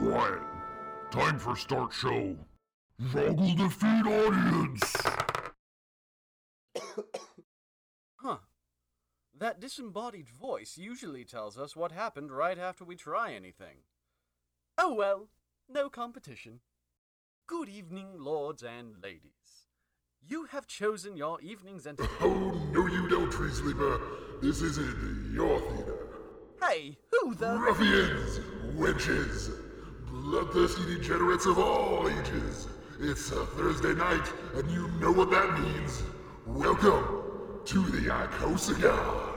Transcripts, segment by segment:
Quiet. Time for start show. Joggle the feet, audience. Huh. That disembodied voice usually tells us what happened right after we try anything. Oh well, no competition. Good evening, lords and ladies. You have chosen your evening's entertainment. Oh, no, you don't, Tree Sleeper. This isn't your theater. Hey, who the? Ruffians, wenches, bloodthirsty degenerates of all ages. It's a Thursday night, and you know what that means. Welcome to the Icosagon.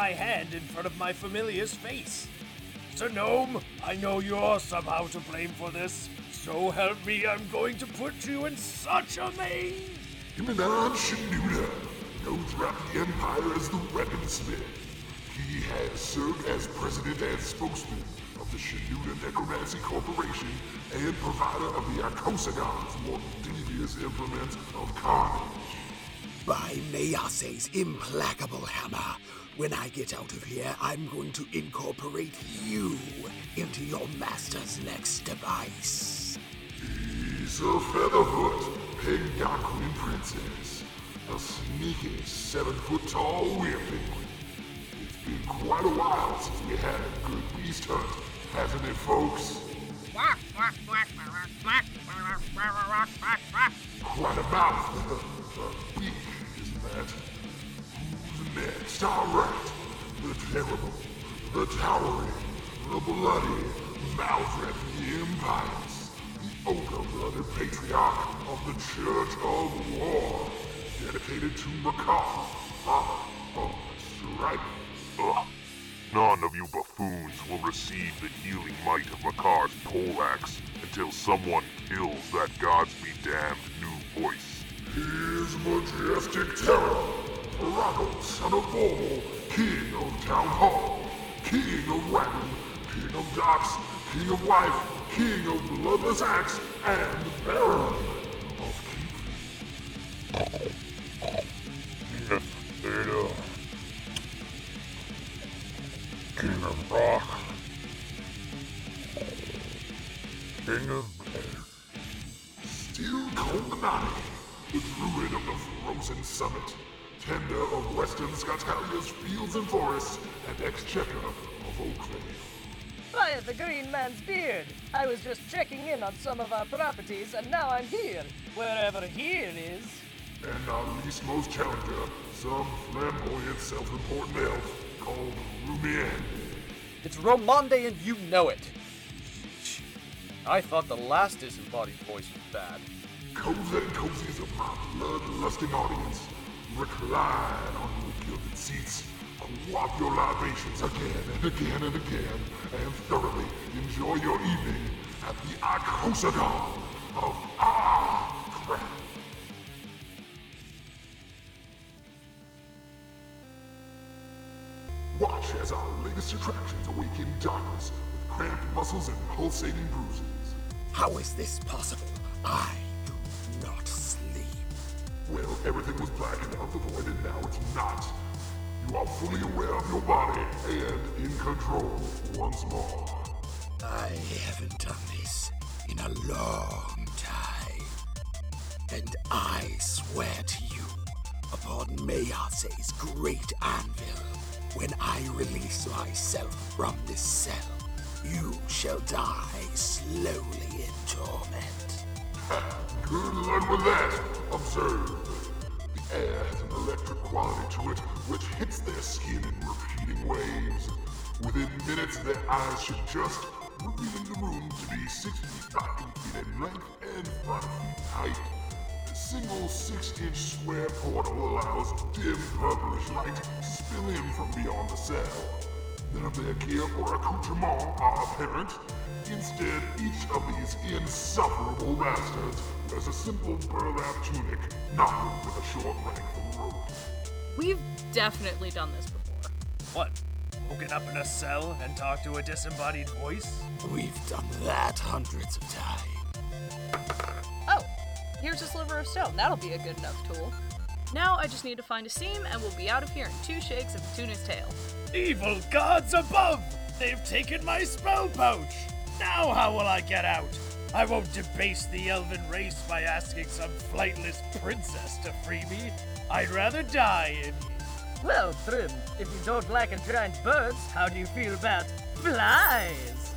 My hand in front of my familiar's face. Sir Gnome, I know you're somehow to blame for this. So help me, I'm going to put you in such a maze! Himinan Shinuda, known throughout the Empire as the Weaponsmith. He has served as president and spokesman of the Shinuda Necromancy Corporation and provider of the Icosagon's more devious implements of carnage. By Meyase's implacable hammer. When I get out of here, I'm going to incorporate you into your master's next device. He's a Featherfoot, Penguin Princess, a sneaky seven-foot-tall weir. It's been quite a while since we had a good beast hunt, hasn't it, folks? Quite a mouth. Who's next? All right. The terrible, the towering, the bloody, Malfred Impious, the ogre-blooded patriarch of the Church of War, dedicated to Makar, father of strife. Ugh. Uh, None of you buffoons will receive the healing might of Makar's poleaxe until someone kills that gods be damned new voice. His majestic terror, Parago, son of Volvo, king of Town Hall, king of Wagon, king of Docks, king of Wife, king of Bloodless Axe, and Baron of Keep. Yes, Ada. King of Rock. King of Steel Cold Colmanati, the druid of the Frozen Summit, tender of Western Scotalia's fields and forests, and exchequer of Oakley. By the green man's beard. I was just checking in on some of our properties, and now I'm here. Wherever here is. And our least most challenger, some flamboyant self-important elf called Rumian. It's Rhomande, and you know it. I thought the last disembodied voice was bad. Cozy and cozies of my blood-lusting audience, recline on your gilded seats, quaff your libations again and again and again, and thoroughly enjoy your evening at the Icosagon of Ah Crap. Watch as our latest attractions awaken darkness with cramped muscles and pulsating bruises. How is this possible? I Well, everything was black and of the void, and now it's not. You are fully aware of your body and in control once more. I haven't done this in a long time. And I swear to you, upon Meyase's great anvil, when I release myself from this cell, you shall die slowly in torment. Good luck with that. Observe. The air has an electric quality to it which hits their skin in repeating waves. Within minutes, their eyes should just, revealing the room to be 6 feet by 8 feet in length and 5 feet height. A single 6-inch square portal allows dim purplish light to spill in from beyond the cell. None of their gear or accoutrement are apparent. Instead, each of these insufferable bastards wears a simple burlap tunic, knotted with a short length of rope. We've definitely done this before. What? Woken up in a cell and talk to a disembodied voice? We've done that hundreds of times. Oh, here's a sliver of stone. That'll be a good enough tool. Now I just need to find a seam and we'll be out of here in two shakes of the tuna's tail. Evil gods above! They've taken my spell pouch! Now how will I get out? I won't debase the elven race by asking some flightless princess to free me. I'd rather die in Well, Trim, if you don't like giant birds, how do you feel about flies?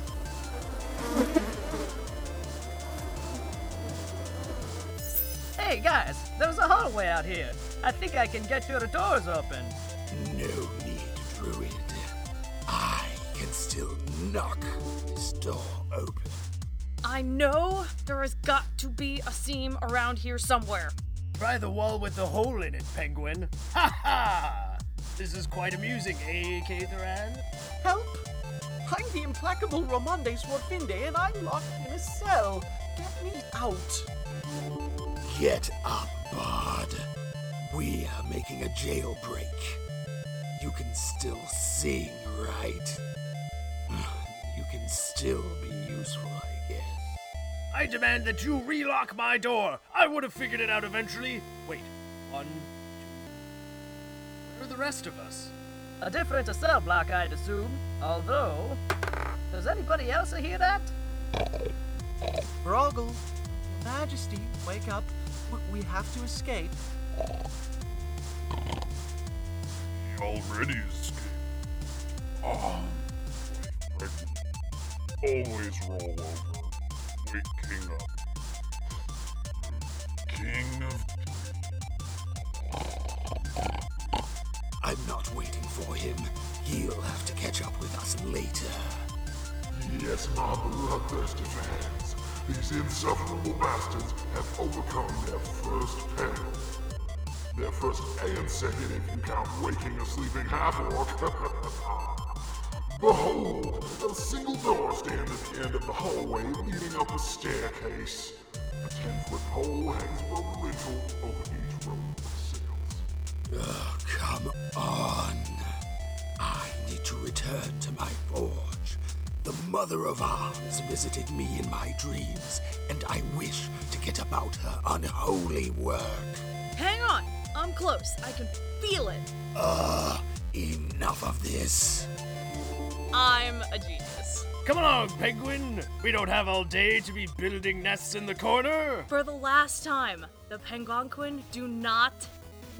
Hey guys, there's a hallway out here. I think I can get your doors open. No need, Druid. I can still knock this door open. I know there has got to be a seam around here somewhere. Try the wall with the hole in it, penguin. Ha ha! This is quite amusing, eh, Catharan? Help! I'm the implacable Rhomande Swarfinde, and I'm locked in a cell. Get me out. Get up, Bard. We are making a jailbreak. You can still sing, right? You can still be useful, I guess. I demand that you relock my door. I would have figured it out eventually. Wait, one, two. Where are the rest of us? A different cell block, I'd assume. Although, does anybody else hear that? Broggle, Your Majesty, wake up. We have to escape. He already escaped. Ah, pregnant. Always roll over. Wake King up. King of I'm not waiting for him. He'll have to catch up with us later. Yes, my bloodthirsty fans. These insufferable bastards have overcome their first peril. Their first and second if you count waking a sleeping half-orc. Behold, a single door stands at the end of the hallway leading up a staircase. A ten-foot pole hangs above the lintel over each row of cells. Oh, come on. I need to return to my forge. The Mother of Arms visited me in my dreams, and I wish to get about her unholy work. Hang on, I'm close. I can feel it. Ugh, enough of this. I'm a genius. Come along, penguin. We don't have all day to be building nests in the corner. For the last time, the Penguinquin do not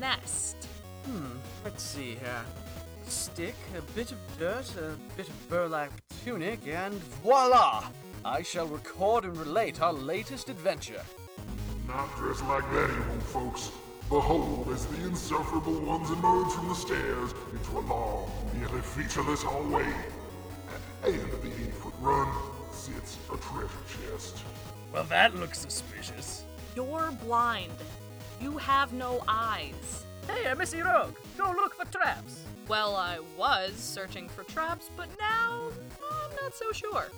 nest. Hmm, let's see here. A stick, a bit of dirt, a bit of burlap tunic, and voila! I shall record and relate our latest adventure. Not dressed like that, you won't, folks. Behold, as the insufferable ones emerge from the stairs into a long, nearly featureless hallway. At the end eight-foot run sits a treasure chest. Well, that looks suspicious. You're blind. You have no eyes. Hey, Missy Rogue, go look for traps. Well, I was searching for traps, but now I'm not so sure.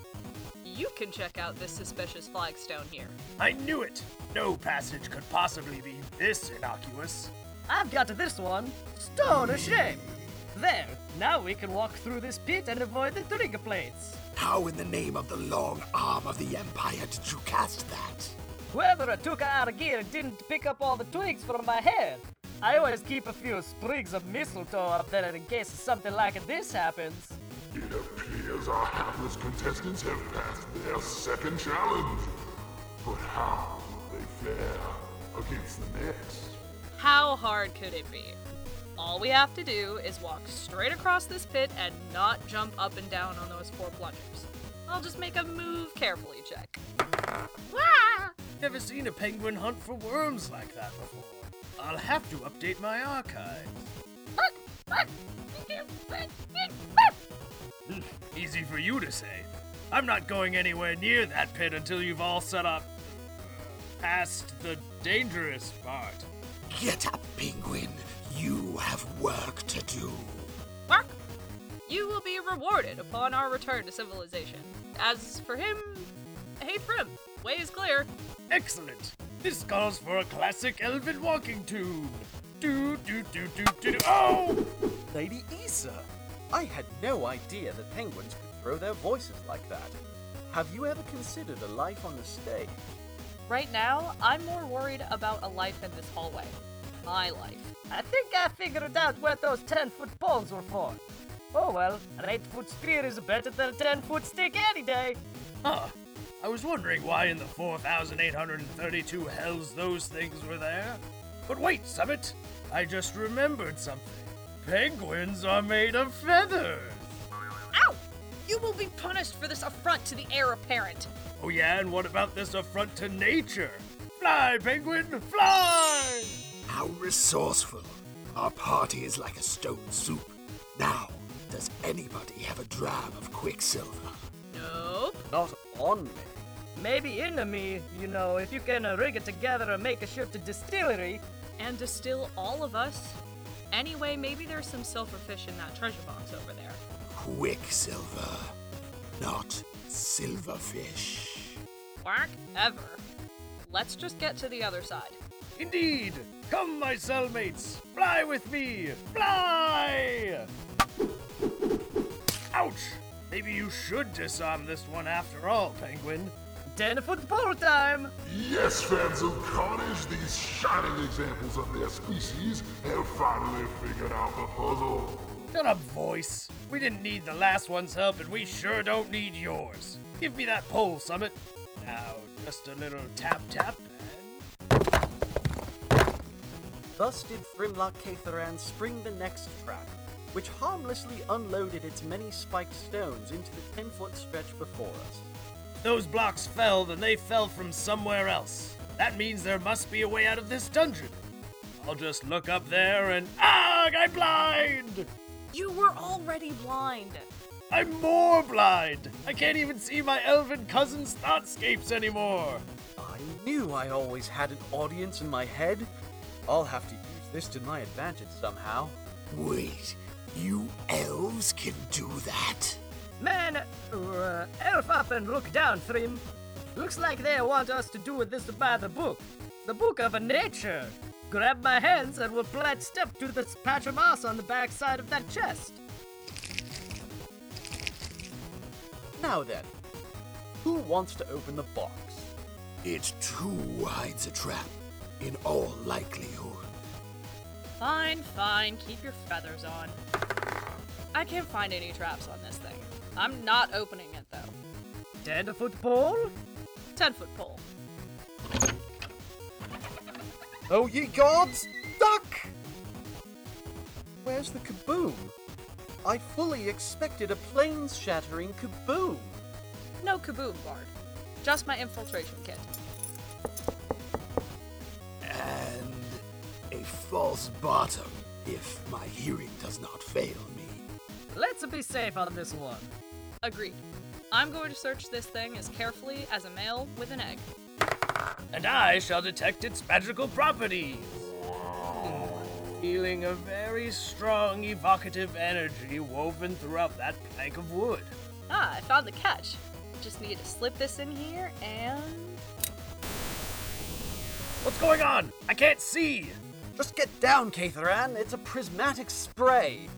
You can check out this suspicious flagstone here. I knew it. No passage could possibly be this innocuous. I've got to this one. Stone of shame. There, now we can walk through this pit and avoid the trigger plates. How in the name of the long arm of the Empire did you cast that? Whoever took our gear didn't pick up all the twigs from my hair. I always keep a few sprigs of mistletoe up there in case something like this happens. It appears our hapless contestants have passed their second challenge. But how will they fare against the next? How hard could it be? All we have to do is walk straight across this pit and not jump up and down on those four plungers. I'll just make a move carefully check. Wah! Never seen a penguin hunt for worms like that before. I'll have to update my archive. Hmm, easy for you to say. I'm not going anywhere near that pit until you've all set up past the dangerous part. Get up, penguin. You have work to do. Mark, you will be rewarded upon our return to civilization. As for him, hey Prim, way is clear. Excellent. This calls for a classic elven walking tune. Do do do do do. do. Oh! Lady Issa! I had no idea that penguins could throw their voices like that. Have you ever considered a life on the stage? Right now, I'm more worried about a life in this hallway. My life. I think I figured out what those 10 foot poles were for. Oh well, an 8 foot spear is better than a 10 foot stick any day. Huh. I was wondering why in the 4,832 hells those things were there. But wait, Summit! I just remembered something. Penguins are made of feathers! Ow! You will be punished for this affront to the heir apparent. Oh, yeah, and what about this affront to nature? Fly, penguin, fly! How resourceful. Our party is like a stone soup. Now, does anybody have a dram of quicksilver? Nope. Not on me. Maybe in me, you know, if you can uh, rig it together and make a ship to distillery. And distill all of us. Anyway, maybe there's some silverfish in that treasure box over there. Quicksilver, not silverfish. Quack ever. Let's just get to the other side. Indeed! Come, my cellmates! Fly with me! Fly! Ouch! Maybe you should disarm this one after all, Penguin. 10 foot the pole time! Yes, fans of carnage, these shining examples of their species have finally figured out the puzzle. Shut up, voice. We didn't need the last one's help, and we sure don't need yours. Give me that pole, Summit. Now, just a little tap tap, Thus did Frimlock Catharan spring the next trap, which harmlessly unloaded its many spiked stones into the 10 foot stretch before us. those blocks fell, then they fell from somewhere else. That means there must be a way out of this dungeon. I'll just look up there and. Ah! I'm blind! You were already blind. I'm more blind! I can't even see my elven cousin's thoughtscapes anymore! I knew I always had an audience in my head. I'll have to use this to my advantage somehow. Wait, you elves can do that? Man, uh, elf up and look down, Thrim. Looks like they want us to do this by the book. The book of nature. Grab my hands and we'll plant step to this patch of moss on the back side of that chest. Now then, who wants to open the box? It too hides a trap, in all likelihood. Fine, fine, keep your feathers on. I can't find any traps on this thing. I'm not opening it though. 10 foot pole? 10 foot pole. Oh, ye gods! Duck! Where's the kaboom? I fully expected a planes shattering kaboom. No kaboom, Bard. Just my infiltration kit. False bottom, if my hearing does not fail me. Let's be safe on this one. Agreed. I'm going to search this thing as carefully as a male with an egg. And I shall detect its magical properties. Feeling a very strong evocative energy woven throughout that plank of wood. Ah, I found the catch. Just need to slip this in here and. What's going on? I can't see! Just get down, Catharan. It's a prismatic spray.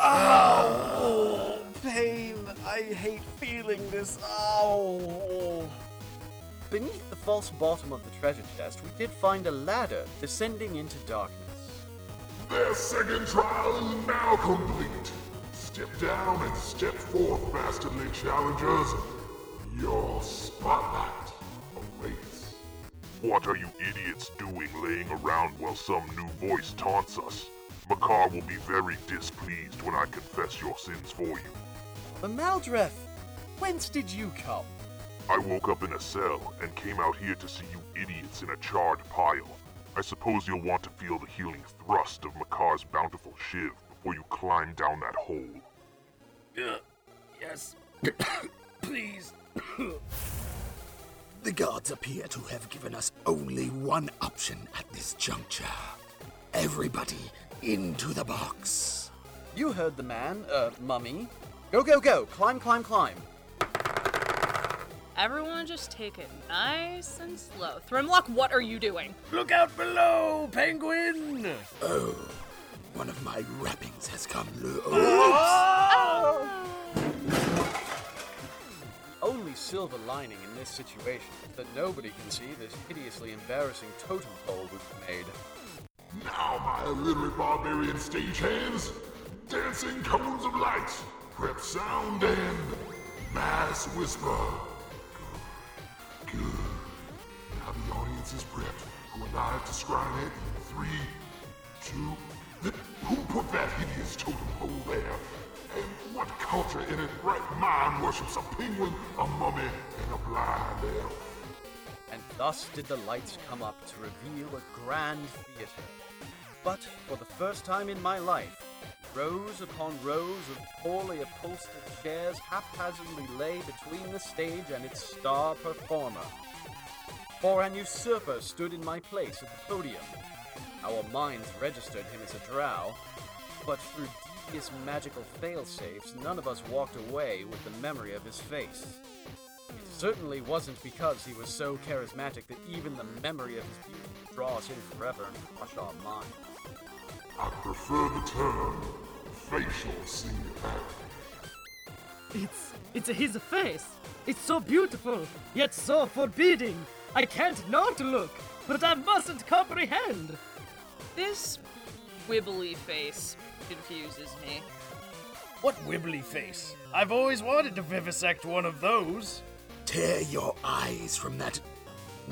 Oh, pain. I hate feeling this. Oh. beneath the false bottom of the treasure chest, we did find a ladder descending into darkness. Their second trial is now complete. Step down and step forth, masterly challengers. Your spotlight. What are you idiots doing laying around while some new voice taunts us? Makar will be very displeased when I confess your sins for you. But Maldreth, whence did you come? I woke up in a cell and came out here to see you idiots in a charred pile. I suppose you'll want to feel the healing thrust of Makar's bountiful shiv before you climb down that hole. Uh, yes. Please. The gods appear to have given us only one option at this juncture. Everybody into the box. You heard the man, uh, mummy. Go, go, go! Climb, climb, climb! Everyone just take it nice and slow. Thrimlock, what are you doing? Look out below, penguin! Oh, one of my wrappings has come loose. Only silver lining in this situation that nobody can see this hideously embarrassing totem pole we've made. Now, my illiterate barbarian stagehands, dancing cones of light, prep sound and mass whisper. Good. Good. Now the audience is prepped. Who alive to scrying it in three, two. Th- who put that hideous totem pole there? What culture in its right mind worships a penguin, a mummy, and a blind elf? And thus did the lights come up to reveal a grand theater. But for the first time in my life, rows upon rows of poorly upholstered chairs haphazardly lay between the stage and its star performer. For an usurper stood in my place at the podium. Our minds registered him as a drow, but through devious magical failsafes, none of us walked away with the memory of his face. It certainly wasn't because he was so charismatic that even the memory of his beauty would draw us in forever and crush our minds. I prefer the term facial singularity. It's it's his face. It's so beautiful, yet so forbidding. I can't not look, but I mustn't comprehend. This wibbly face confuses me. What wibbly face? I've always wanted to vivisect one of those. Tear your eyes from that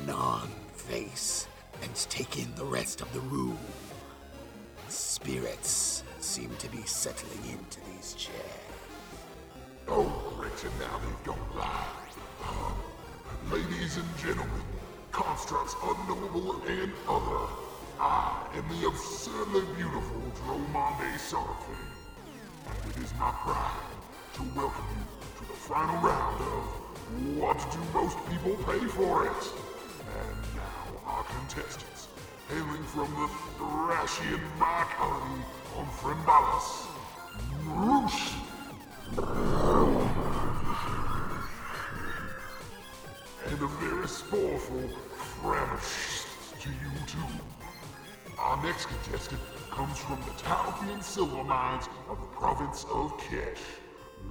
non face and take in the rest of the room. Spirits seem to be settling into these chairs. Oh, Gretchen, now they've gone live. Um, ladies and gentlemen, constructs unknowable and other, I am the absurdly beautiful Dromande Sarafin. And it is my pride to welcome you to the final round of What Do Most People Pay For It? And now our contestants, hailing from the Thrashian Marconi on Frembalis, Roosh and a very sporeful Framish to you too. Our next contestant comes from the Talpian silver mines of the province of Kesh.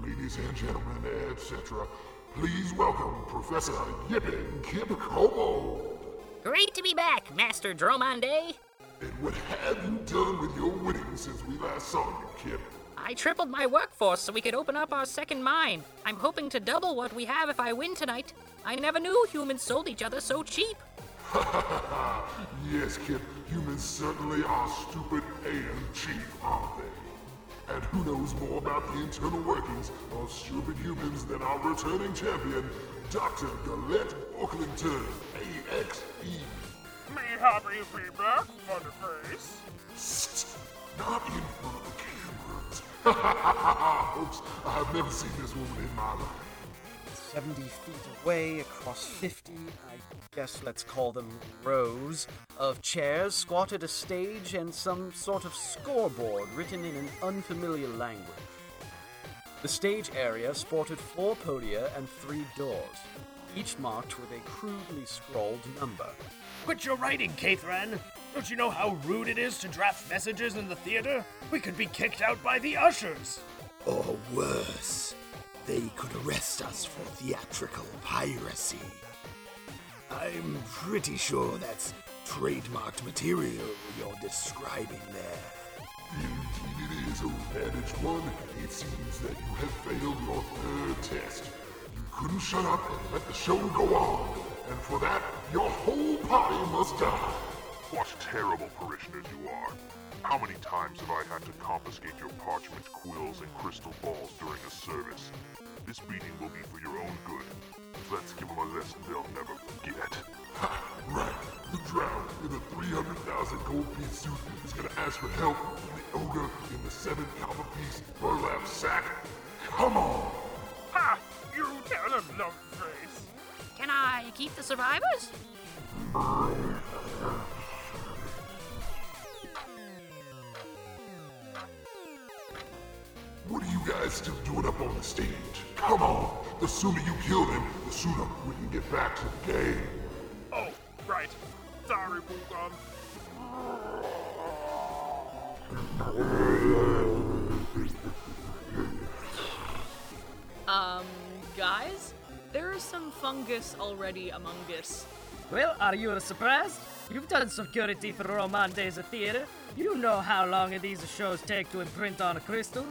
Ladies and gentlemen, etc., please welcome Professor Yippin Kip Kobo. Great to be back, Master Dromande. And what have you done with your winnings since we last saw you, Kip? I tripled my workforce so we could open up our second mine. I'm hoping to double what we have if I win tonight. I never knew humans sold each other so cheap. yes, Kip, humans certainly are stupid and cheap, aren't they? And who knows more about the internal workings of stupid humans than our returning champion, Dr. Galette Orklington, AXE. Me happy be back, Butterface. Not in front of the cameras. Ha ha ha ha ha, folks, I have never seen this woman in my life. 70 feet away, across 50, I guess let's call them rows, of chairs squatted a stage and some sort of scoreboard written in an unfamiliar language. The stage area sported four podia and three doors, each marked with a crudely scrawled number. Quit your writing, Caithran. Don't you know how rude it is to draft messages in the theater? We could be kicked out by the ushers. Or worse, they could arrest us for theatrical piracy. I'm pretty sure that's trademarked material you're describing there. It is, O Bandage One. It seems that you have failed your third test. You couldn't shut up and let the show go on, and for that, your whole party must die. What terrible parishioners you are. How many times have I had to confiscate your parchment, quills, and crystal balls during a service? This beating will be for your own good. Let's give them a lesson they'll never forget. Ha! Right. The drowned in the 300,000 gold piece suit is gonna ask for help from the ogre in the seven copper piece burlap sack. Come on! Ha! You tell him, love face. Can I keep the survivors? guys still doing up on the stage? Come on! The sooner you kill them, the sooner we can get back to the game. Oh, right. Sorry, Bugum. Um, guys, there is some fungus already among us. Well, are you surprised? You've done security for Roman Days of Theater. You know how long these shows take to imprint on a crystal.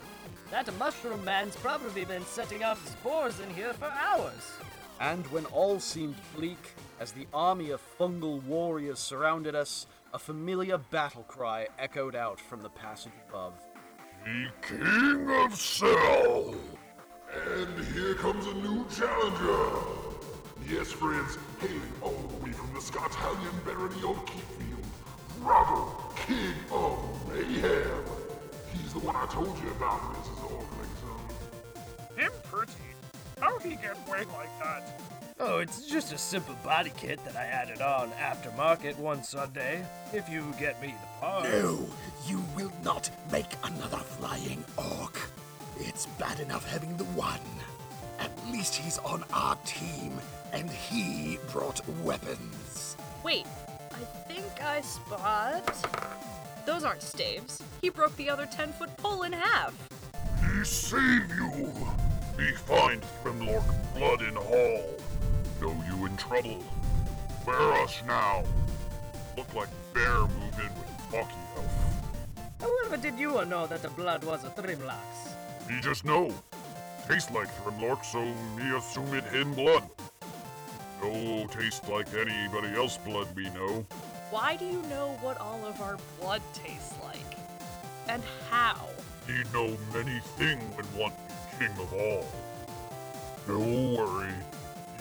That mushroom man's probably been setting off spores in here for hours. And when all seemed bleak, as the army of fungal warriors surrounded us, a familiar battle cry echoed out from the passage above. The King of Cell! And here comes a new challenger! Yes, friends, hailing all the way from the Scottalian barony of Keithfield, Robert, King of Mayhem! He's the one I told you about, Mrs. Orglington. Him pretty. How'd he get weight like that? Oh, it's just a simple body kit that I added on aftermarket one Sunday. If you get me the part. No, you will not make another flying orc. It's bad enough having the one. At least he's on our team, and he brought weapons. Wait, I think I spot. Those aren't staves. He broke the other 10 foot pole in half. He save you! Be find Grimlork blood in hall. Know you in trouble. Bear us now. Look like bear move in with Bucky Elf. However, did you know that the blood was a Trimlocks? Me just know. Taste like Grimlork, so me assume it him blood. No taste like anybody else blood we know. Why do you know what all of our blood tastes like? And how? Need know many thing when want be king of all. No worry.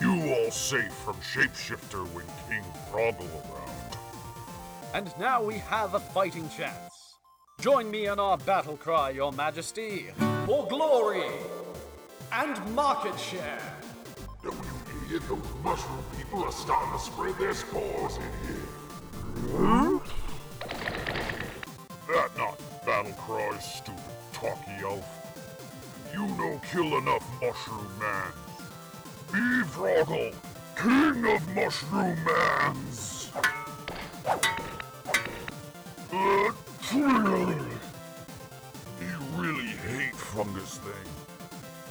You all safe from shapeshifter when King Froggle around. And now we have a fighting chance. Join me in our battle cry, Your Majesty, for glory and market share. No, you idiot, those mushroom people are starting to spread their spores in here. That not battle cry, stupid talky elf. You no kill enough mushroom mans. Be Froggle, king of mushroom mans. You really hate fungus thing.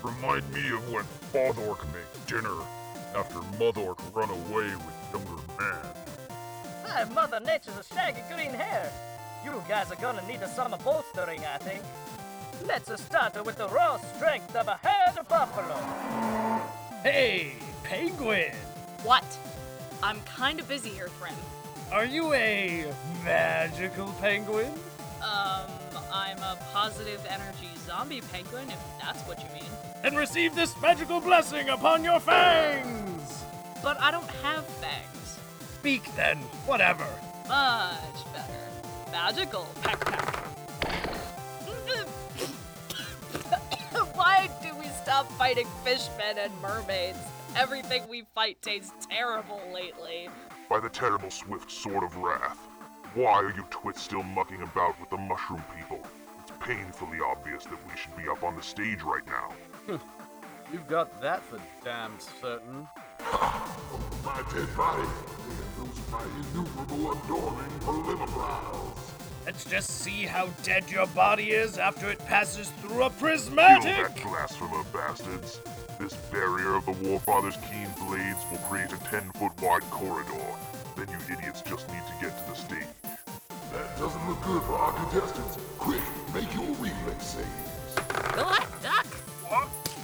Remind me of when Fothork make dinner after Motherk run away with younger man. My Mother Nature's a shaggy green hair. You guys are gonna need a summer bolstering, I think. Let's start with the raw strength of a herd of buffalo. Hey, penguin! What? I'm kinda busy here, friend. Are you a magical penguin? Um, I'm a positive energy zombie penguin, if that's what you mean. Then receive this magical blessing upon your fangs! But I don't have fangs. Speak then, whatever. Much better. Magical peck peck. Why do we stop fighting fishmen and mermaids? Everything we fight tastes terrible lately. By the terrible swift sword of wrath. Why are you twits still mucking about with the mushroom people? It's painfully obvious that we should be up on the stage right now. You've got that for damn certain. My dead body, those are my innumerable adorning polymerbrows. Let's just see how dead your body is after it passes through a Kill prismatic! that blasphemer bastards. This barrier of the Warfather's keen blades will create a 10 foot wide corridor. Then you idiots just need to get to the stage. That doesn't look good for our contestants. Quick, make your reflex saves. Galak, duck!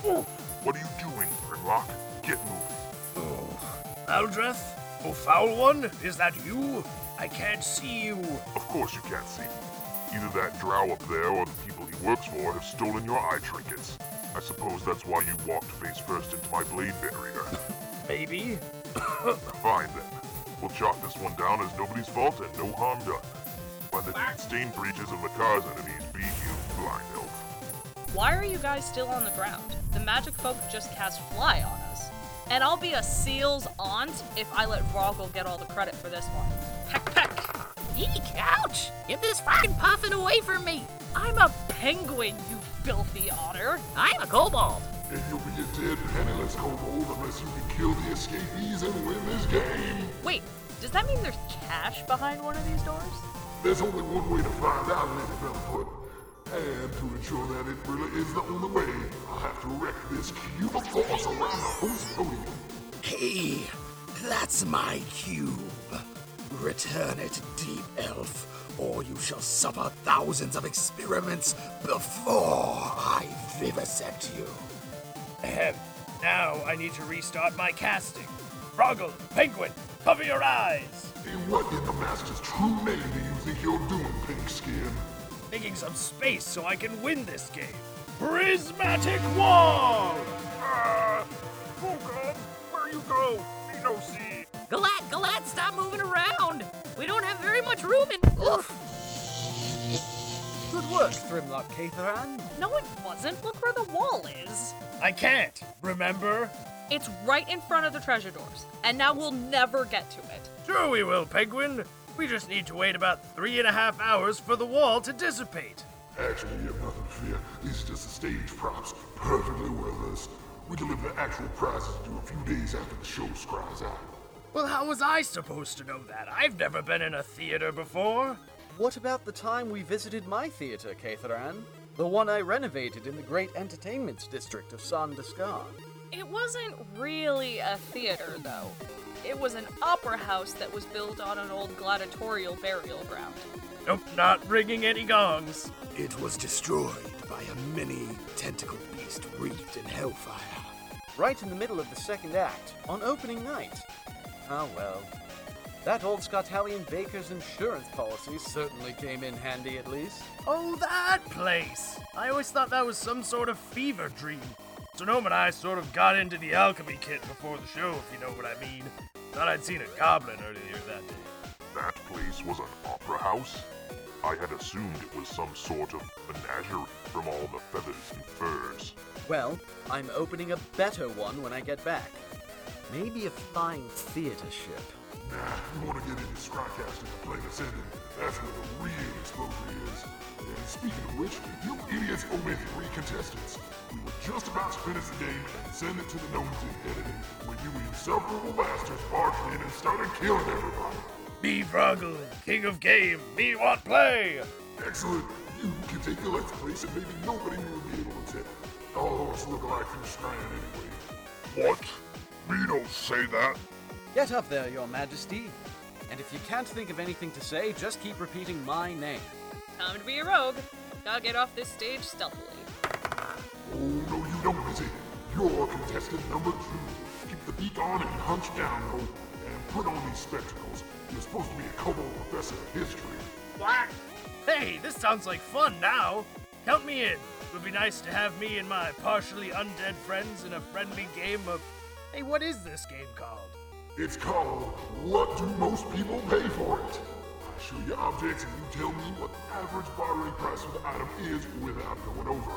What? What are you doing, Grimlock? Get moving. Oh, Aldreth? Oh, foul one? Is that you? I can't see you. Of course you can't see me. Either that drow up there or the people he works for have stolen your eye trinkets. I suppose that's why you walked face first into my blade barrier. Maybe. Fine then. We'll chalk this one down as nobody's fault and no harm done. By the stained breeches of Makar's enemies be you, blind. Why are you guys still on the ground? The magic folk just cast fly on us. And I'll be a seal's aunt if I let Vroggle get all the credit for this one. Peck peck! Eek, ouch! Get this fucking puffin away from me! I'm a penguin, you filthy otter! I'm a kobold! And you'll be a dead, penniless kobold unless you can kill the escapees and win this game. Wait, does that mean there's cash behind one of these doors? There's only one way to find out, Lady Featherfoot. And to ensure that it really is the only way, I'll have to wreck this cube of force around the host podium. Hey, that's my cube. Return it, deep elf, or you shall suffer thousands of experiments before I vivisect you. Ahem. Now I need to restart my casting. Froggle, Penguin, cover your eyes. And what in the master's true name do you think you're doing, Pink Skin? Making some space so I can win this game. Prismatic Wall! Uh, Vulcan, where you go? Me no see. Galat, Galat, stop moving around! We don't have very much room in. Oof! Good work, Thrimlock Catheran. No, it wasn't. Look where the wall is. I can't, remember? It's right in front of the treasure doors, and now we'll never get to it. Sure we will, Penguin. We just need to wait about three and a half hours for the wall to dissipate. Actually, you have nothing to fear. These are just the stage props, perfectly worthless. We deliver the actual prizes to you a few days after the show cries out. Well, how was I supposed to know that? I've never been in a theater before. What about the time we visited my theater, Catheran? The one I renovated in the great entertainments district of Sandescan. It wasn't really a theater, though. It was an opera house that was built on an old gladiatorial burial ground. Nope, not ringing any gongs. It was destroyed by a mini tentacle beast wreathed in hellfire. Right in the middle of the second act, on opening night. Ah well. That old Scottalian baker's insurance policy certainly came in handy at least. Oh, that place! I always thought that was some sort of fever dream. Sonoma and I sort of got into the alchemy kit before the show, if you know what I mean. Thought I'd seen a goblin earlier that day. That place was an opera house? I had assumed it was some sort of menagerie from all the feathers and furs. Well, I'm opening a better one when I get back. Maybe a fine theater ship. Nah, you want to get into Scrycasting to play the sending. That's where the real exposure is. And speaking of which, you idiots owe me three contestants. We were just about to finish the game and send it to the gnomes in editing when you insufferable bastards barged in and started killing everybody. Me Froggle, king of game, me want play! Excellent. You can take the let's place and maybe nobody will be able to tell. All of us look alike from Strand anyway. What? Me don't say that. Get up there, Your Majesty. And if you can't think of anything to say, just keep repeating my name. Time to be a rogue. Gotta get off this stage stealthily. Oh, no, you don't, Missy. You're contestant number two. Keep the beak on and hunch down, though. And put on these spectacles. You're supposed to be a kobold professor of history. What? Hey, this sounds like fun now. Count me in. It would be nice to have me and my partially undead friends in a friendly game of. Hey, what is this game called? It's called What Do Most People Pay For It? I show you objects and you tell me what the average bartering price of the item is without going over.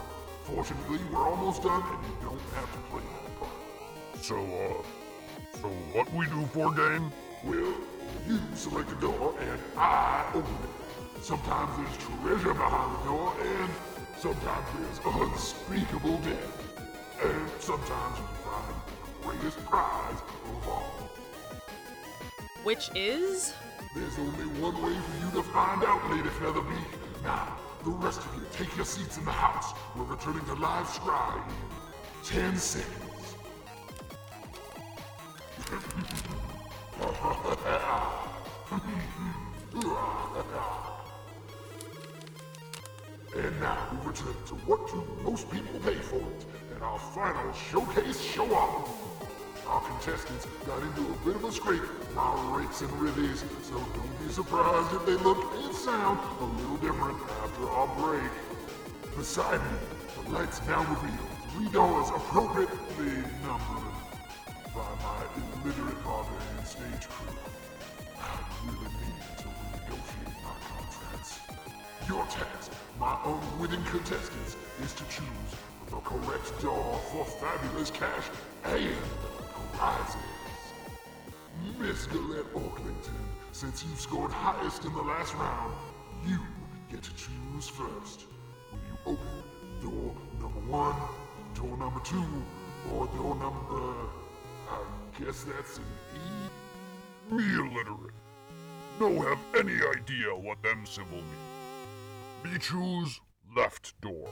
Fortunately, we're almost done and you don't have to play that part. So, uh, so what we do for game? Well, you select a door and I open it. Sometimes there's treasure behind the door and sometimes there's unspeakable death. And sometimes you find the greatest prize of all. Which is? There's only one way for you to find out, Lady Featherbeak. Now, the rest of you, take your seats in the house. We're returning to live scribe 10 seconds. and now we return to what do most people pay for it, and our final showcase show-off. Our contestants got into a bit of a scrape rates and rivvies, so don't be surprised if they look and sound a little different after our break. Beside me, the lights now reveal three doors appropriately numbered by my illiterate and stage crew. I really need to renegotiate my contracts. Your task, my unwitting contestants, is to choose the correct door for fabulous cash and Miss Galette Orklington, since you scored highest in the last round, you get to choose first. Will you open door number one, door number two, or door number... I guess that's an E? Me illiterate. No have any idea what them symbol mean. Me choose left door.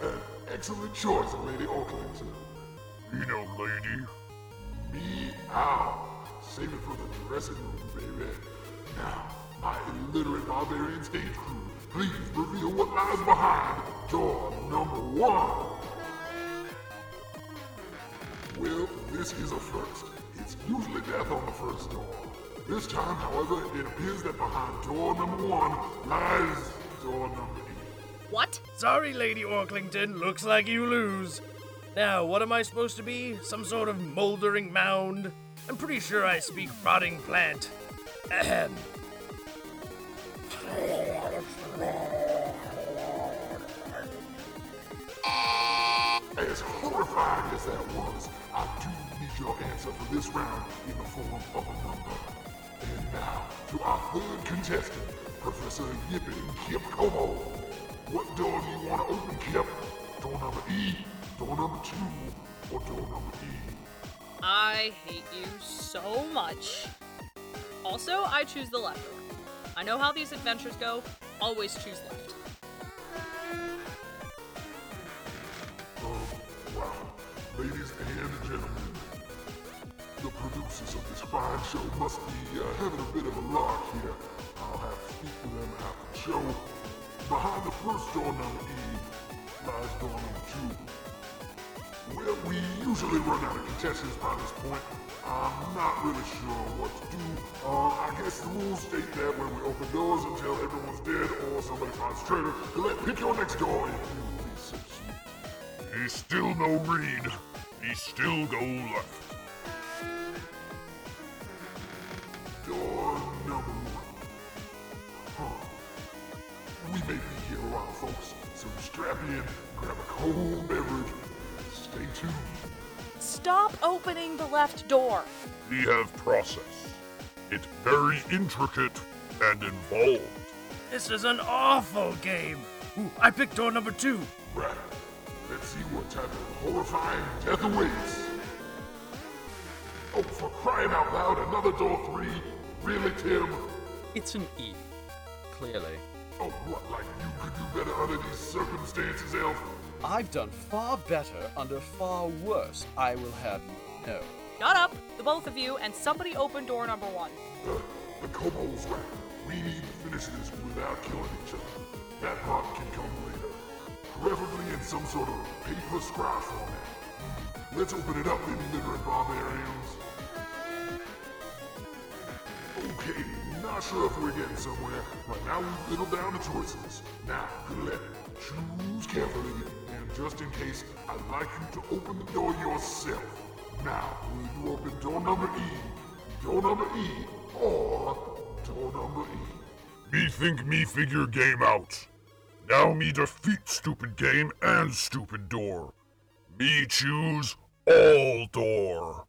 An excellent choice, Lady Orklington. You know, lady. Meow. Save it for the dressing room, baby. Now, my illiterate barbarian stage crew, please reveal what lies behind door number one. Well, this is a first. It's usually death on the first door. This time, however, it appears that behind door number one lies door number eight. What? Sorry, Lady Orklington. Looks like you lose. Now, what am I supposed to be? Some sort of moldering mound? I'm pretty sure I speak rotting plant. Ahem. As horrifying as that was, I do need your answer for this round in the form of a number. And now, to our third contestant, Professor Yippin Kip Como. What door do you want to open, Kip? Door number E, door number two, or door number E? I hate you so much. Also, I choose the left. I know how these adventures go. Always choose left. Oh, wow. Ladies and gentlemen, the producers of this fine show must be uh, having a bit of a lark here. I'll have to speak to them after the show. Behind the first door number E lies door number two. Well, we usually run out of contestants by this point. I'm not really sure what to do. Uh, I guess the rules state that when we open doors until everyone's dead or somebody finds a traitor, let pick your next door if you would be so sweet. He still no read. He still go left. Door number one. Huh. We may be here a while, folks, so strap in, grab a cold beverage, stay tuned. Stop opening the left door. We have process. It's very intricate and involved. This is an awful game. Ooh, I picked door number two. Right. Let's see what type of horrifying death awaits. Oh, for crying out loud, another door three? Really, Tim? It's an E. Clearly. Oh, what, like you could do better under these circumstances, Elf? I've done far better under far worse, I will have you know. Shut up, the both of you, and somebody open door number one. The Kobold's right. We need to finish this without killing each other. That part can come later. Preferably in some sort of paper scrap format. Let's open it up, illiterate barbarians. Okay, not sure if we're getting somewhere. Right now we've whittled down the choices. Now, Colette, choose carefully, and just in case, I'd like you to open the door yourself. Now, will you open door number E, door number E, or door number E? Me think me figure game out. Now me defeat stupid game and stupid door. Me choose all door.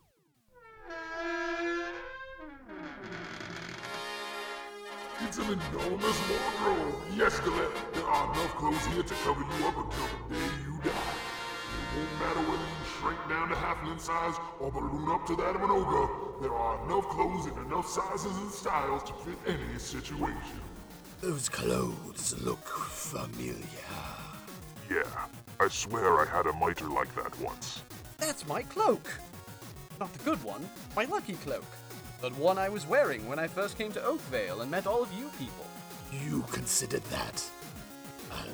It's an enormous wardrobe. Yes, Colette, there are enough clothes here to cover you up until the day you die. It won't matter whether you shrink down to halfling size or balloon up to that of an ogre. There are enough clothes in enough sizes and styles to fit any situation. Those clothes look familiar. Yeah, I swear I had a mitre like that once. That's my cloak. Not the good one, my lucky cloak. The one I was wearing when I first came to Oakvale and met all of you people. You considered that a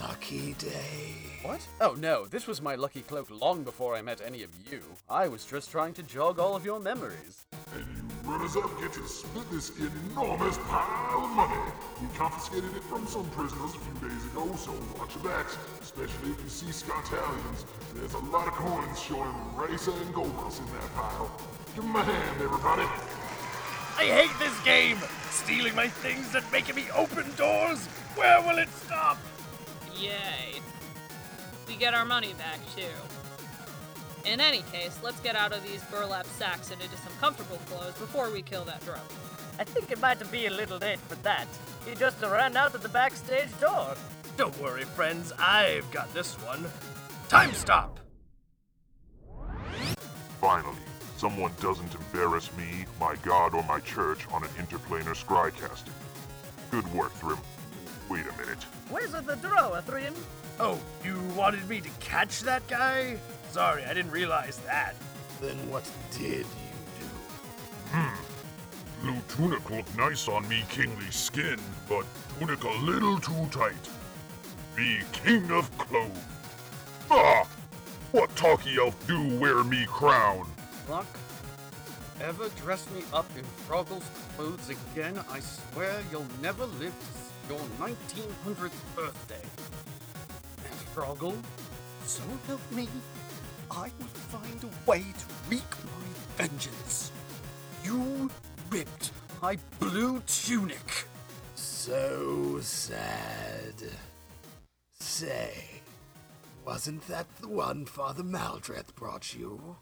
lucky day? What? Oh no, this was my lucky cloak long before I met any of you. I was just trying to jog all of your memories. And you runners up get to split this enormous pile of money. We confiscated it from some prisoners a few days ago, so watch your backs, especially if you see Scottalians. There's a lot of coins showing Racer and Goldust in that pile. Give 'em a hand, everybody. I hate this game! Stealing my things and making me open doors! Where will it stop? Yay. We get our money back, too. In any case, let's get out of these burlap sacks and into some comfortable clothes before we kill that drone. I think it might be a little late for that. He just ran out of the backstage door. Don't worry, friends, I've got this one. Time stop! Finally, someone doesn't embarrass me, my god, or my church on an interplanar scrycasting. Good work, Thrim. Wait a minute. Where's the drawer, Thrim? Oh, you wanted me to catch that guy? Sorry, I didn't realize that. Then what did you do? Hmm. Blue tunic look nice on me kingly skin, but tunic a little too tight. Be king of clothes. Ah! What talkie elf do wear me crown? Luck, ever dress me up in Froggle's clothes again, I swear you'll never live to see your 1900th birthday. And Froggle, so help me, I will find a way to wreak my vengeance. You ripped my blue tunic. So sad. Say, wasn't that the one Father Maldreth brought you?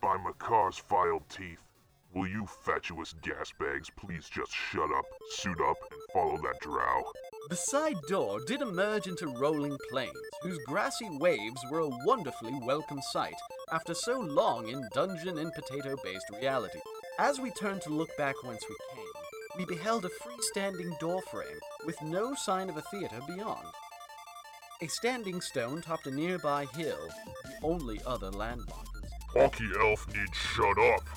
By Makar's filed teeth. Will you fatuous gas bags please just shut up, suit up, and follow that drow? The side door did emerge into rolling plains, whose grassy waves were a wonderfully welcome sight after so long in dungeon and potato based reality. As we turned to look back whence we came, we beheld a freestanding doorframe with no sign of a theater beyond. A standing stone topped a nearby hill, the only other landmark. Talkie elf needs shut up.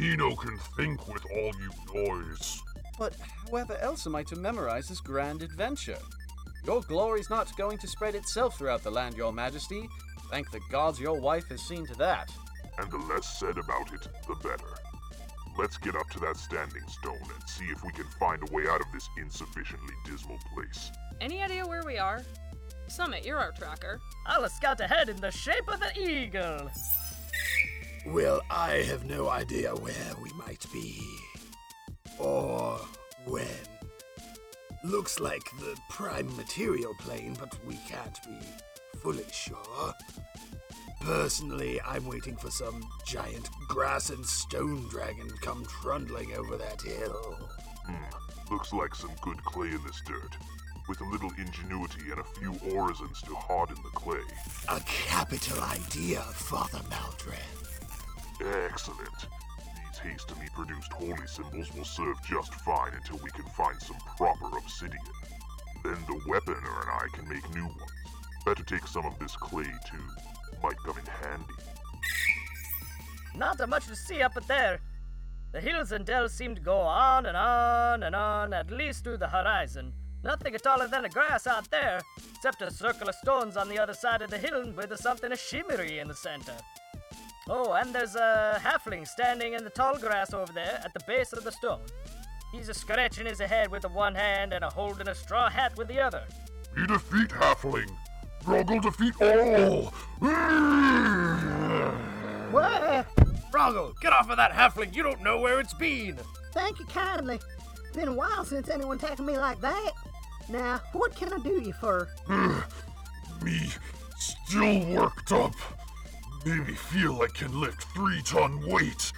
Me no can think with all you noise. But however else am I to memorize this grand adventure? Your glory's not going to spread itself throughout the land, your majesty. Thank the gods your wife has seen to that. And the less said about it, the better. Let's get up to that standing stone and see if we can find a way out of this insufficiently dismal place. Any idea where we are? Summit, you're our tracker. I'll scout ahead in the shape of the eagle. Well, I have no idea where we might be. Or when. Looks like the prime material plane, but we can't be fully sure. Personally, I'm waiting for some giant grass and stone dragon to come trundling over that hill. Hmm, looks like some good clay in this dirt. With a little ingenuity and a few orisons to harden the clay. A capital idea, Father Maldreth. Excellent. These hastily produced holy symbols will serve just fine until we can find some proper obsidian. Then the weaponer and I can make new ones. Better take some of this clay too. Might come in handy. Not much to see up there. The hills and dells seem to go on and on and on, at least through the horizon. Nothing taller than a grass out there, except a circle of stones on the other side of the hill with something shimmery in the center. Oh, and there's a halfling standing in the tall grass over there at the base of the stone. He's a scratching his head with the one hand and a holding a straw hat with the other. We defeat Halfling. Froggle defeat all. What? Froggle, get off of that halfling. You don't know where it's been. Thank you kindly. Been a while since anyone tackled me like that. Now, what can I do you for? Me still worked up. Maybe feel I can lift three ton weight.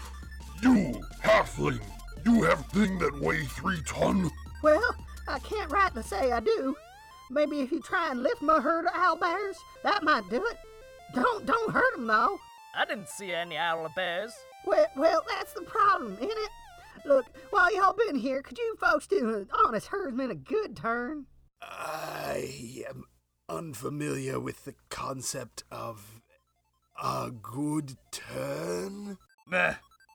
You, halfling, you have thing that weigh three ton? Well, I can't rightly say I do. Maybe if you try and lift my herd of owlbears, that might do it. Don't don't hurt 'em though. I didn't see any owl bears. Well, well, that's the problem, ain't it? Look, while y'all been here, could you folks do an honest herdsman a good turn? I am unfamiliar with the concept of a good turn. Meh.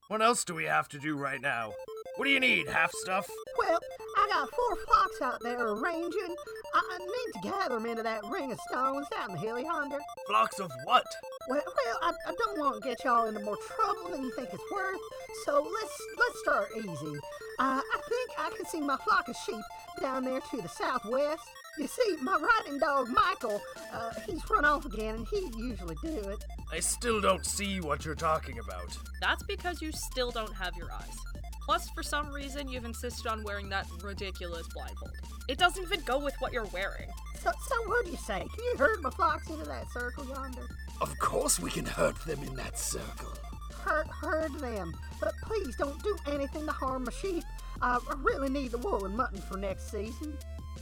What else do we have to do right now? What do you need, half stuff? Well, I got four flocks out there arranging. I I need to gather them into that ring of stones down the hill yonder. Flocks of what? Well, well, I, I don't want to get y'all into more trouble than you think it's worth. So let's let's start easy. Uh, I think I can see my flock of sheep down there to the southwest. You see, my riding dog Michael, uh, he's run off again, and he usually do it. I still don't see what you're talking about. That's because you still don't have your eyes. Plus, for some reason, you've insisted on wearing that ridiculous blindfold. It doesn't even go with what you're wearing. So, so what do you say? Can you herd my flocks into that circle yonder? Of course we can hurt them in that circle. Herd, herd them, but please don't do anything to harm my sheep. I I really need the wool and mutton for next season.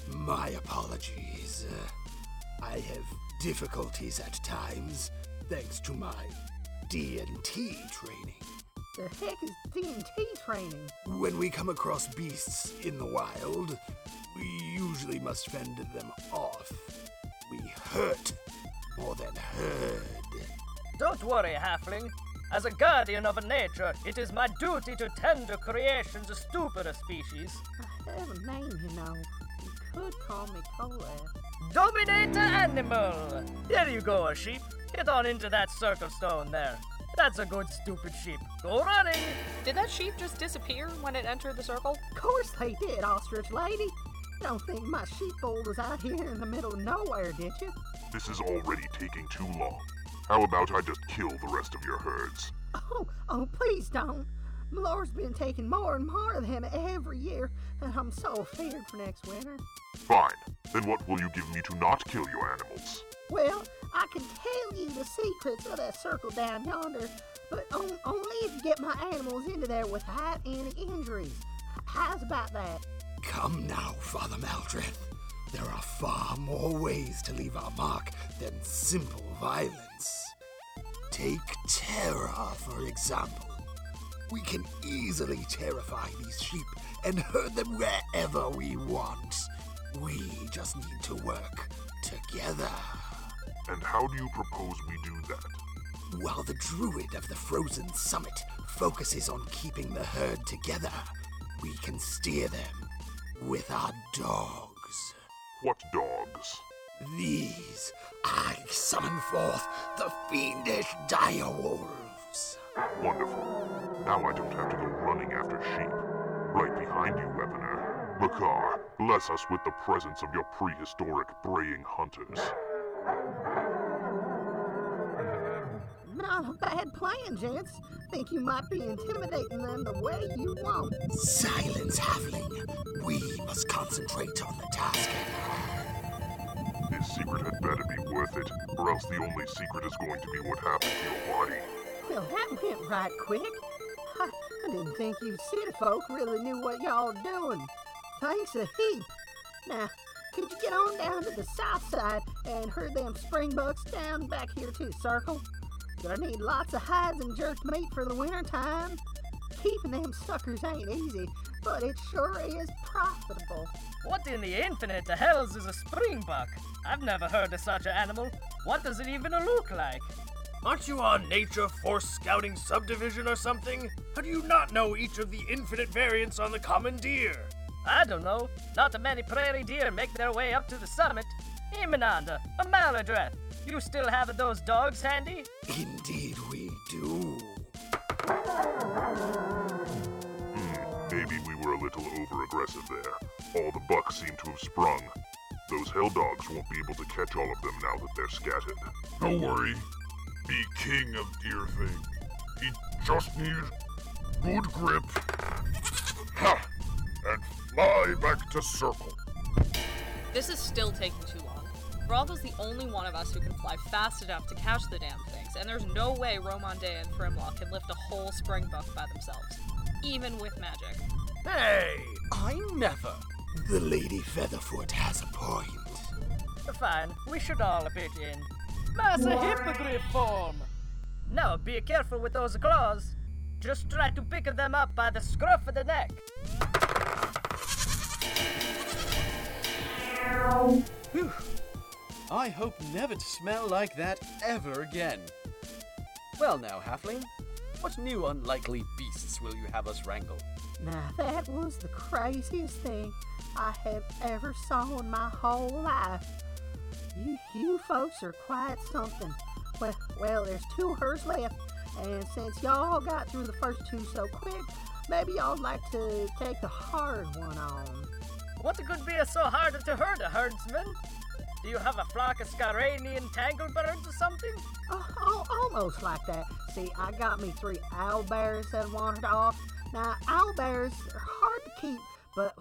My apologies. Uh, I have difficulties at times, thanks to my D&T training. The heck is D&T training? When we come across beasts in the wild, we usually must fend them off. We hurt more than herd. Don't worry, Halfling. As a guardian of nature, it is my duty to tend to creation's stupider species. I have a name, you know. You could call me Colab. Dominator animal! There you go, a sheep. Get on into that circle stone there. That's a good stupid sheep. Go running! Did that sheep just disappear when it entered the circle? Of course they did, ostrich lady. Don't think my sheepfold was out here in the middle of nowhere, did you? This is already taking too long. How about I just kill the rest of your herds? Oh, oh, please don't. My lord's been taking more and more of them every year, and I'm so feared for next winter. Fine. Then what will you give me to not kill your animals? Well, I can tell you the secrets of that circle down yonder, but on, only if you get my animals into there without any injuries. How's about that? Come now, Father Maldreth. There are far more ways to leave our mark than simple violence. Take terror, for example. We can easily terrify these sheep and herd them wherever we want. We just need to work together. And how do you propose we do that? While the druid of the frozen summit focuses on keeping the herd together, we can steer them with our dogs. What dogs? These, I summon forth the fiendish direwolves. Wonderful. Now I don't have to go running after sheep. Right behind you, Weaponer. Makar, bless us with the presence of your prehistoric braying hunters. Not a bad plan, gents. Think you might be intimidating them the way you want. Silence, Halfling. We must concentrate on the task at. This secret had better be worth it, or else the only secret is going to be what happened to your body. Well, that went right quick. I, didn't think you city folk really knew what y'all doing. Thanks a heap. Now, could you get on down to the south side and herd them springbucks down back here to circle? Gonna need lots of hides and jerked meat for the winter time. Keeping them suckers ain't easy, but it sure is profitable. What in the infinite the hells is a springbuck? I've never heard of such an animal. What does it even look like? Aren't you on Nature Force Scouting Subdivision or something? How do you not know each of the infinite variants on the common deer? I don't know. Not many prairie deer make their way up to the summit. Emananda, a maladreth. You still have those dogs handy? Indeed, we do. Hmm, maybe we were a little over aggressive there. All the bucks seem to have sprung. Those hell dogs won't be able to catch all of them now that they're scattered. Don't worry. Be king of deer thing. He just needs good grip. Ha! And fly back to circle. This is still taking too long. Bravo's the only one of us who can fly fast enough to catch the damn things, and there's no way Rhomande and Thrimlock can lift a whole springbuck by themselves, even with magic. Hey! I never. The Lady Featherfoot has a point. Fine, we should all pitch in. Massa hippogriff form! Now, be careful with those claws. Just try to pick them up by the scruff of the neck. Whew. I hope never to smell like that ever again. Well now, Halfling, What new unlikely beasts will you have us wrangle? Now that was the craziest thing I have ever saw in my whole life. You, you folks are quite something. Well, well, there's two hers left, and since y'all got through the first two so quick, maybe y'all'd like to take the hard one on. What could be so hard to hurt, a herdsman? Do you have a flock of Scaranian tanglebirds or something? Oh, oh, almost like that. See, I got me three owlbears that wandered off. Now, owlbears are hard to keep,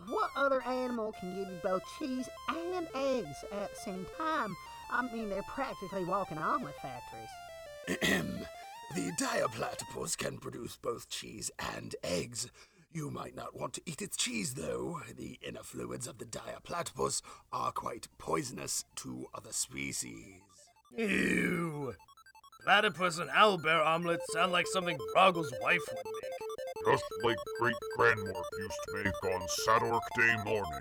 what other animal can give you both cheese and eggs at the same time? I mean, they're practically walking omelet factories. the Diaplatypus can produce both cheese and eggs. You might not want to eat its cheese, though. The inner fluids of the Diaplatypus are quite poisonous to other species. Ew. Platypus and owlbear omelets sound like something Froggle's wife would make. Just like great grandmorph used to make on Sadork Day morning.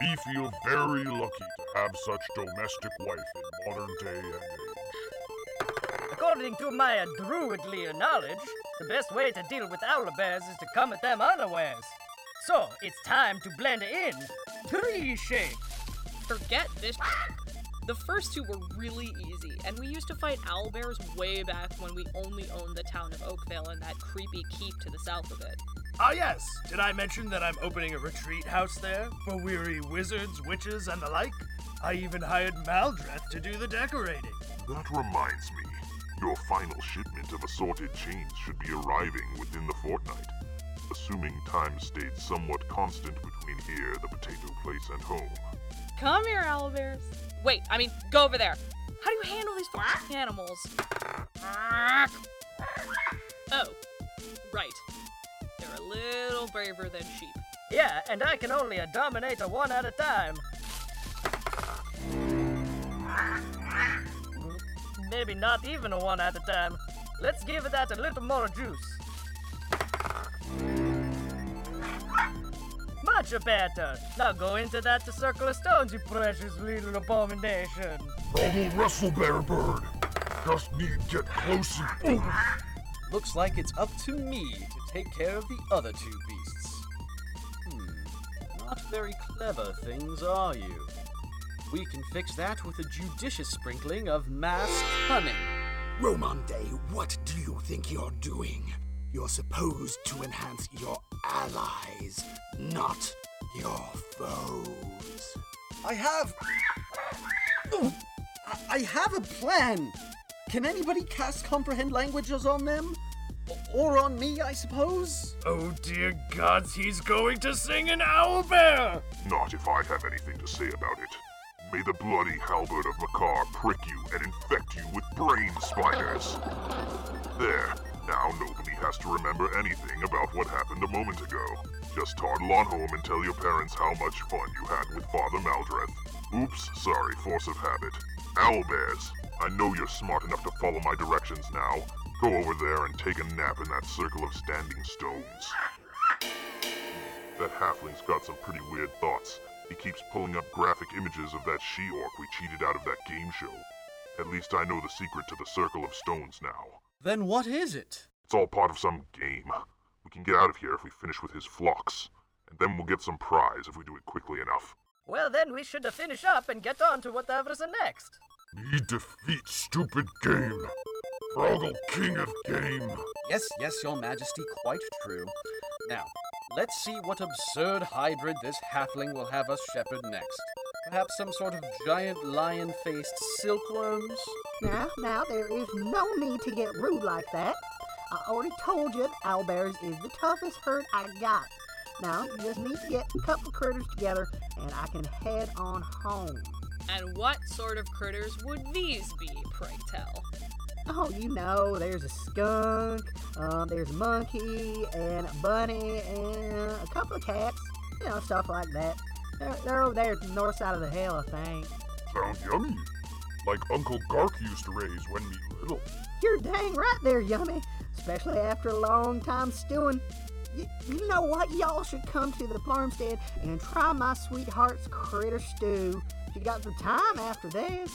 We feel very lucky to have such domestic wife in modern day and age. According to my druidly knowledge, the best way to deal with owlbears is to come at them unawares. So, it's time to blend in. Tree shake. Forget this. The first two were really easy, and we used to fight owlbears way back when we only owned the town of Oakvale and that creepy keep to the south of it. Ah, yes. Did I mention that I'm opening a retreat house there for weary wizards, witches, and the like? I even hired Maldreth to do the decorating. That reminds me. Your final shipment of assorted chains should be arriving within the fortnight, assuming time stayed somewhat constant between here, the potato place, and home. Come here, owlbears. Wait, I mean, go over there. How do you handle these fucking animals? Oh, right. They're a little braver than sheep. Yeah, and I can only uh, dominate a one at a time. Maybe not even a one at a time. Let's give that a little more juice. Much better. Now go into that circle of stones, you precious little abomination. Bravo, wrestle, bear bird. Just need to get closer. Oh. Looks like it's up to me to take care of the other two beasts. Hmm, not very clever things, are you? We can fix that with a judicious sprinkling of mass cunning. Rhomande, what do you think you're doing? You're supposed to enhance your allies, not your foes. I have. I have a plan! Can anybody cast comprehend languages on them? Or on me, I suppose? Oh dear gods, he's going to sing an owlbear! Not if I have anything to say about it. May the bloody halberd of Makar prick you and infect you with brain spiders. There, now nobody has to remember anything about what happened a moment ago. Just toddle on home and tell your parents how much fun you had with Father Maldreth. Oops, sorry, force of habit. Owlbears, I know you're smart enough to follow my directions now. Go over there and take a nap in that circle of standing stones. That halfling's got some pretty weird thoughts. He keeps pulling up graphic images of that she-orc we cheated out of that game show. At least I know the secret to the circle of stones now. Then what is it? It's all part of some game. We can get out of here if we finish with his flocks, and then we'll get some prize if we do it quickly enough. Well, then we should finish up and get on to whatever's next. Me defeat stupid game. Froggle king of game. Yes, yes, your majesty, quite true. Now, let's see what absurd hybrid this halfling will have us shepherd next. Perhaps some sort of giant lion-faced silkworms? Now, now, there is no need to get rude like that. I already told you that owlbears is the toughest herd I got. Now, you just need to get a couple critters together, and I can head on home. And what sort of critters would these be, pray tell? Oh, you know, there's a skunk, um, there's a monkey, and a bunny, and a couple of cats. You know, stuff like that. They're, they're over there the north side of the hill, I think. Sound yummy. Like Uncle Gark used to raise when me little. You're dang right there, Yummy. Especially after a long time stewing. Y- you know what? Y'all should come to the farmstead and try my sweetheart's critter stew. If you got some time after this.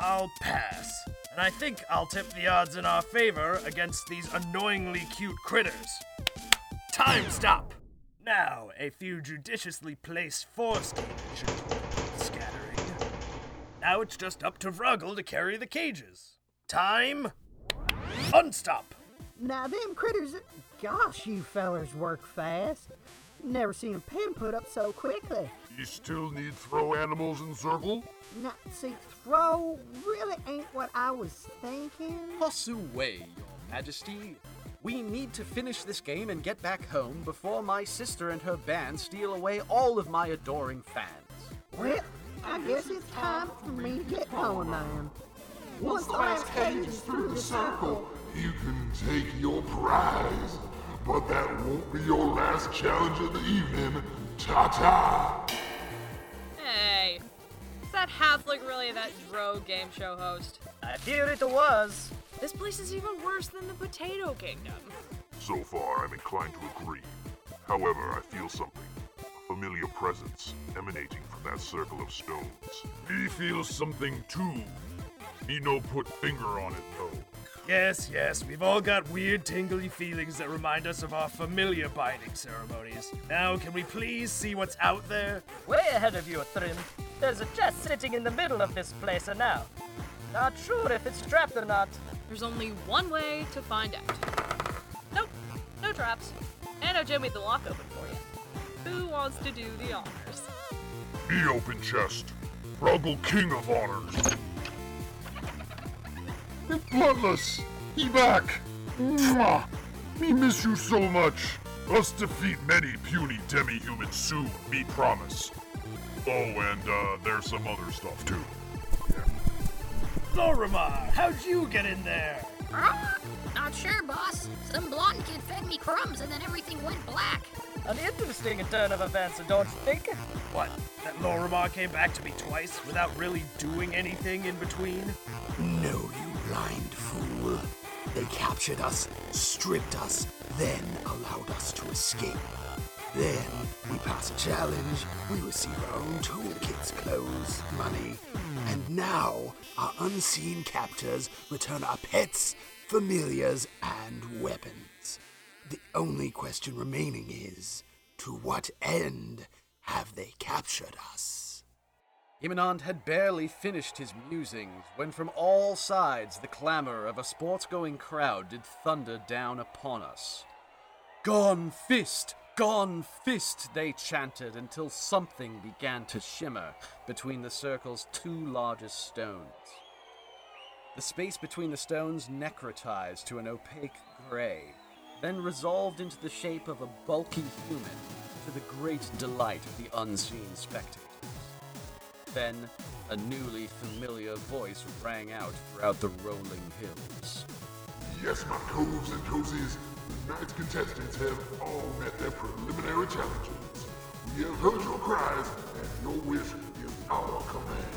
I'll pass. And I think I'll tip the odds in our favor against these annoyingly cute critters. Time stop! Now, a few judiciously placed force cages scattering. Now it's just up to Froggle to carry the cages. Time. Unstop! Now them critters, gosh, you fellers work fast. Never seen a pen put up so quickly. You still need throw animals in circle? Now, see, throw really ain't what I was thinking. Toss away, your majesty. We need to finish this game and get back home before my sister and her band steal away all of my adoring fans. Well, I guess it's time for me to get going then. Once the last cage is through the circle, You can take your prize, but that won't be your last challenge of the evening. Ta-ta! Hey, is that halfling really that drow game show host? I fear it was. This place is even worse than the Potato Kingdom. So far, I'm inclined to agree. However, I feel something. A familiar presence emanating from that circle of stones. Me feels something too. Me no put finger on it though. Yes, yes, we've all got weird tingly feelings that remind us of our familiar binding ceremonies. Now, can we please see what's out there? Way ahead of you, Trim. There's a chest sitting in the middle of this place and now. Not sure if it's trapped or not. There's only one way to find out. Nope, no traps. And I jimmied the lock open for you. Who wants to do the honors? Me open chest. Ruggle King of Honors. It's bloodless. He back. Mwah. Me miss you so much. Us defeat many puny demi-humans soon, me promise. Oh, and uh, there's some other stuff too. Lorimar, how'd you get in there? Not sure, boss. Some blonde kid fed me crumbs and then everything went black. An interesting turn of events, don't you think? What? That Lorimar came back to me twice without really doing anything in between? No, you blind fool. They captured us, stripped us, then allowed us to escape. Then we pass a challenge, we receive our own toolkits, clothes, money, and now our unseen captors return our pets, familiars, and weapons. The only question remaining is to what end have they captured us? Imanand had barely finished his musings when from all sides the clamor of a sports going crowd did thunder down upon us. Gone fist! Gone fist! They chanted until something began to shimmer between the circle's two largest stones. The space between the stones necrotized to an opaque gray, then resolved into the shape of a bulky human to the great delight of the unseen spectators. Then, a newly familiar voice rang out throughout the rolling hills. Yes, my coves and cozies, the night's contestants have all met their preliminary challenges. We have heard your cries, and your wish is our command.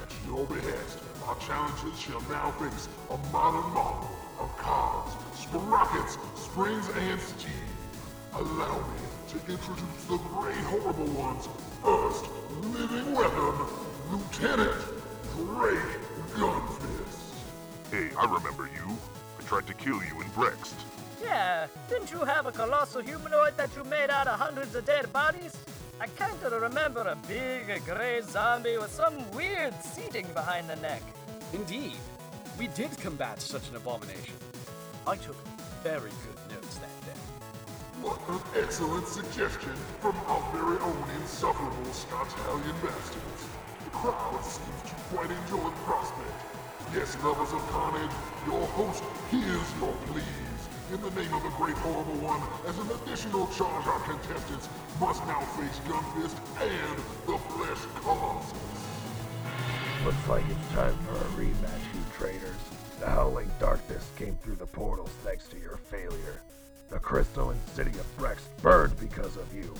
At your behest, our challengers shall now face a modern model of cars, sprockets, springs, and steam. Allow me to introduce the great horrible ones. First, living weapon, Lieutenant Drake Gunfist. Hey, I remember you. I tried to kill you in Brext. Yeah, didn't you have a colossal humanoid that you made out of hundreds of dead bodies? I kinda remember a big gray zombie with some weird seating behind the neck. Indeed, we did combat such an abomination. I took very good notes that day. What an excellent suggestion from our very own insufferable Scottalian bastards. The crowd seems to quite enjoy the prospect. Yes, lovers of carnage, your host hears your pleas. In the name of the great horrible one, as an additional charge our contestants must now face Gunfist and the Flesh Colossus. Looks like it's time for a rematch, you traitors. The howling darkness came through the portals thanks to your failure. The crystalline city of Brex burned because of you.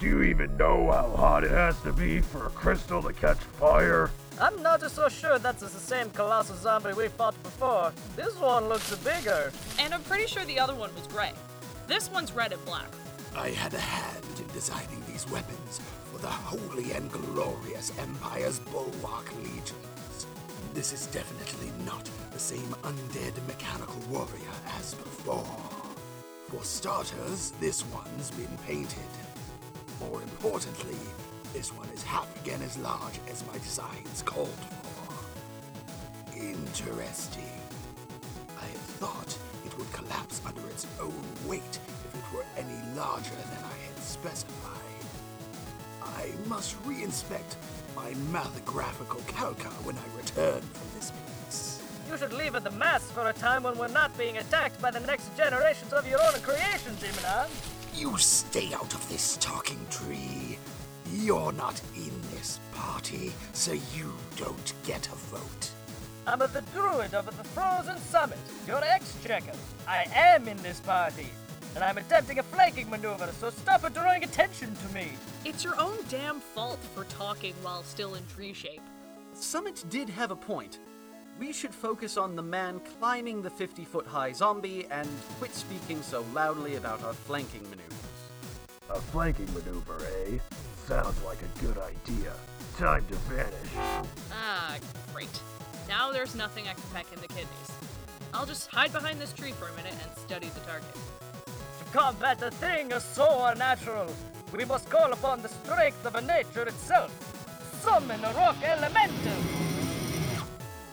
Do you even know how hot it has to be for a crystal to catch fire? I'm not so sure that's the same colossal zombie we fought before. This one looks bigger. And I'm pretty sure the other one was gray. This one's red and black. I had a hand in designing these weapons for the holy and glorious Empire's bulwark legions. This is definitely not the same undead mechanical warrior as before. For starters, this one's been painted. More importantly, this one is half again as large as my designs called for. Interesting. I had thought it would collapse under its own weight if it were any larger than I had specified. I must re-inspect my mathographical calca when I return from this place. You should leave at the mass for a time when we're not being attacked by the next generations of your own creations, Demonon. You stay out of this talking tree. You're not in this party, so you don't get a vote. I'm of the Druid of the Frozen Summit, your exchequer. I am in this party, and I'm attempting a flanking maneuver, so stop drawing attention to me. It's your own damn fault for talking while still in tree shape. Summit did have a point. We should focus on the man climbing the 50 foot high zombie and quit speaking so loudly about our flanking maneuvers. A flanking maneuver, eh? Sounds like a good idea. Time to vanish. Ah, great. Now there's nothing I can peck in the kidneys. I'll just hide behind this tree for a minute and study the target. To combat a thing so unnatural, we must call upon the strength of nature itself. Summon a rock elemental!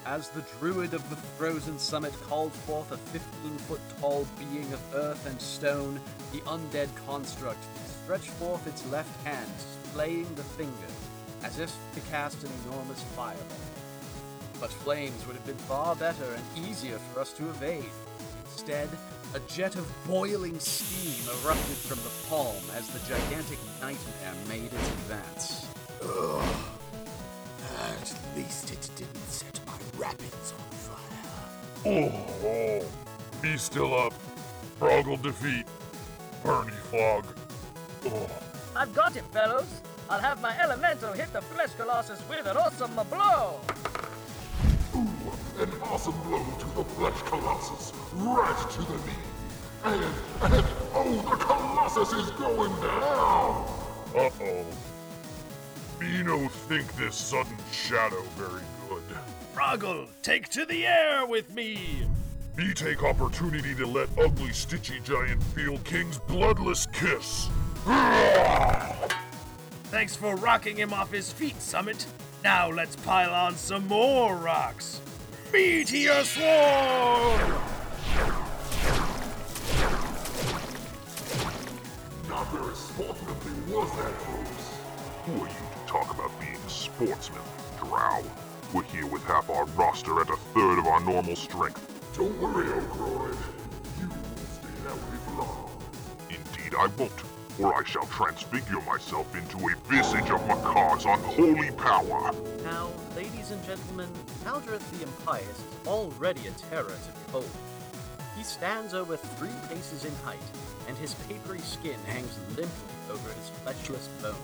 As the druid of the frozen summit called forth a 15 foot tall being of earth and stone, the undead construct stretched forth its left hand, slaying the fingers, as if to cast an enormous fireball. But flames would have been far better and easier for us to evade. Instead, a jet of boiling steam erupted from the palm as the gigantic nightmare made its advance. Ugh. At least it didn't set my rapids on fire. Oh, oh. Be still up. Froggle defeat. Bernie Flog. Oh. I've got it, fellows. I'll have my elemental hit the flesh colossus with an awesome blow. Ooh, an awesome blow to the flesh colossus, right to the knee. And, and, oh, the colossus is going down. Uh-oh. Me no think this sudden shadow very good. Froggle, take to the air with me! Me take opportunity to let ugly stitchy giant feel King's bloodless kiss. Thanks for rocking him off his feet, Summit. Now let's pile on some more rocks. Meteor Swarm! Not very sportsmanly was that, folks. Who are you to talk about being a sportsman, Drow? We're here with half our roster at a third of our normal strength. Don't worry, Oakroyd. You won't stay that way for long. Indeed I won't, or I shall transfigure myself into a visage of Makar's unholy power. Now, ladies and gentlemen, Maldreth the Impious is already a terror to behold. He stands over three paces in height, and his papery skin hangs limply over his fleshless bones.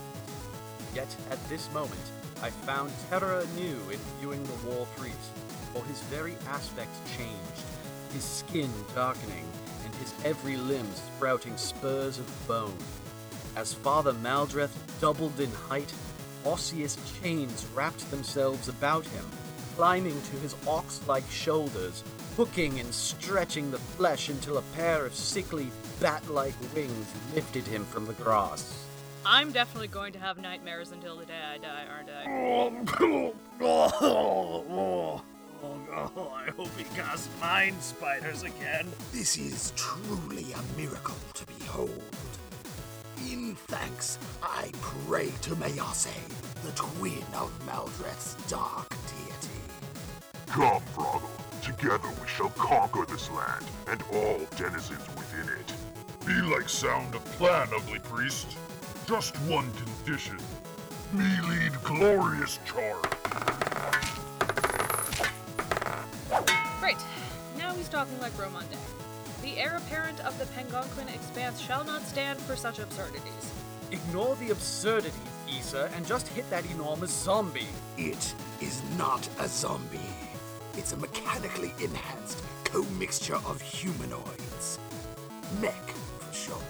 Yet at this moment, I found terror anew in viewing the war priest, for his very aspect changed, his skin darkening, and his every limb sprouting spurs of bone. As Father Maldreth doubled in height, osseous chains wrapped themselves about him, climbing to his ox-like shoulders, hooking and stretching the flesh until a pair of sickly, bat-like wings lifted him from the grass. I'm definitely going to have nightmares until the day I die, aren't I? Oh, oh, oh, oh, I hope he casts mind spiders again. This is truly a miracle to behold. In thanks, I pray to Mayase, the twin of Maldreth's dark deity. Come, Froggle. Together we shall conquer this land and all denizens within it. Be like sound a plan, ugly priest. Just one condition. Me lead glorious charge. Great. Now he's talking like Rhomande. The heir apparent of the Pengonquin expanse shall not stand for such absurdities. Ignore the absurdities, Issa, and just hit that enormous zombie. It is not a zombie. It's a mechanically enhanced co-mixture of humanoids. Mech, for short.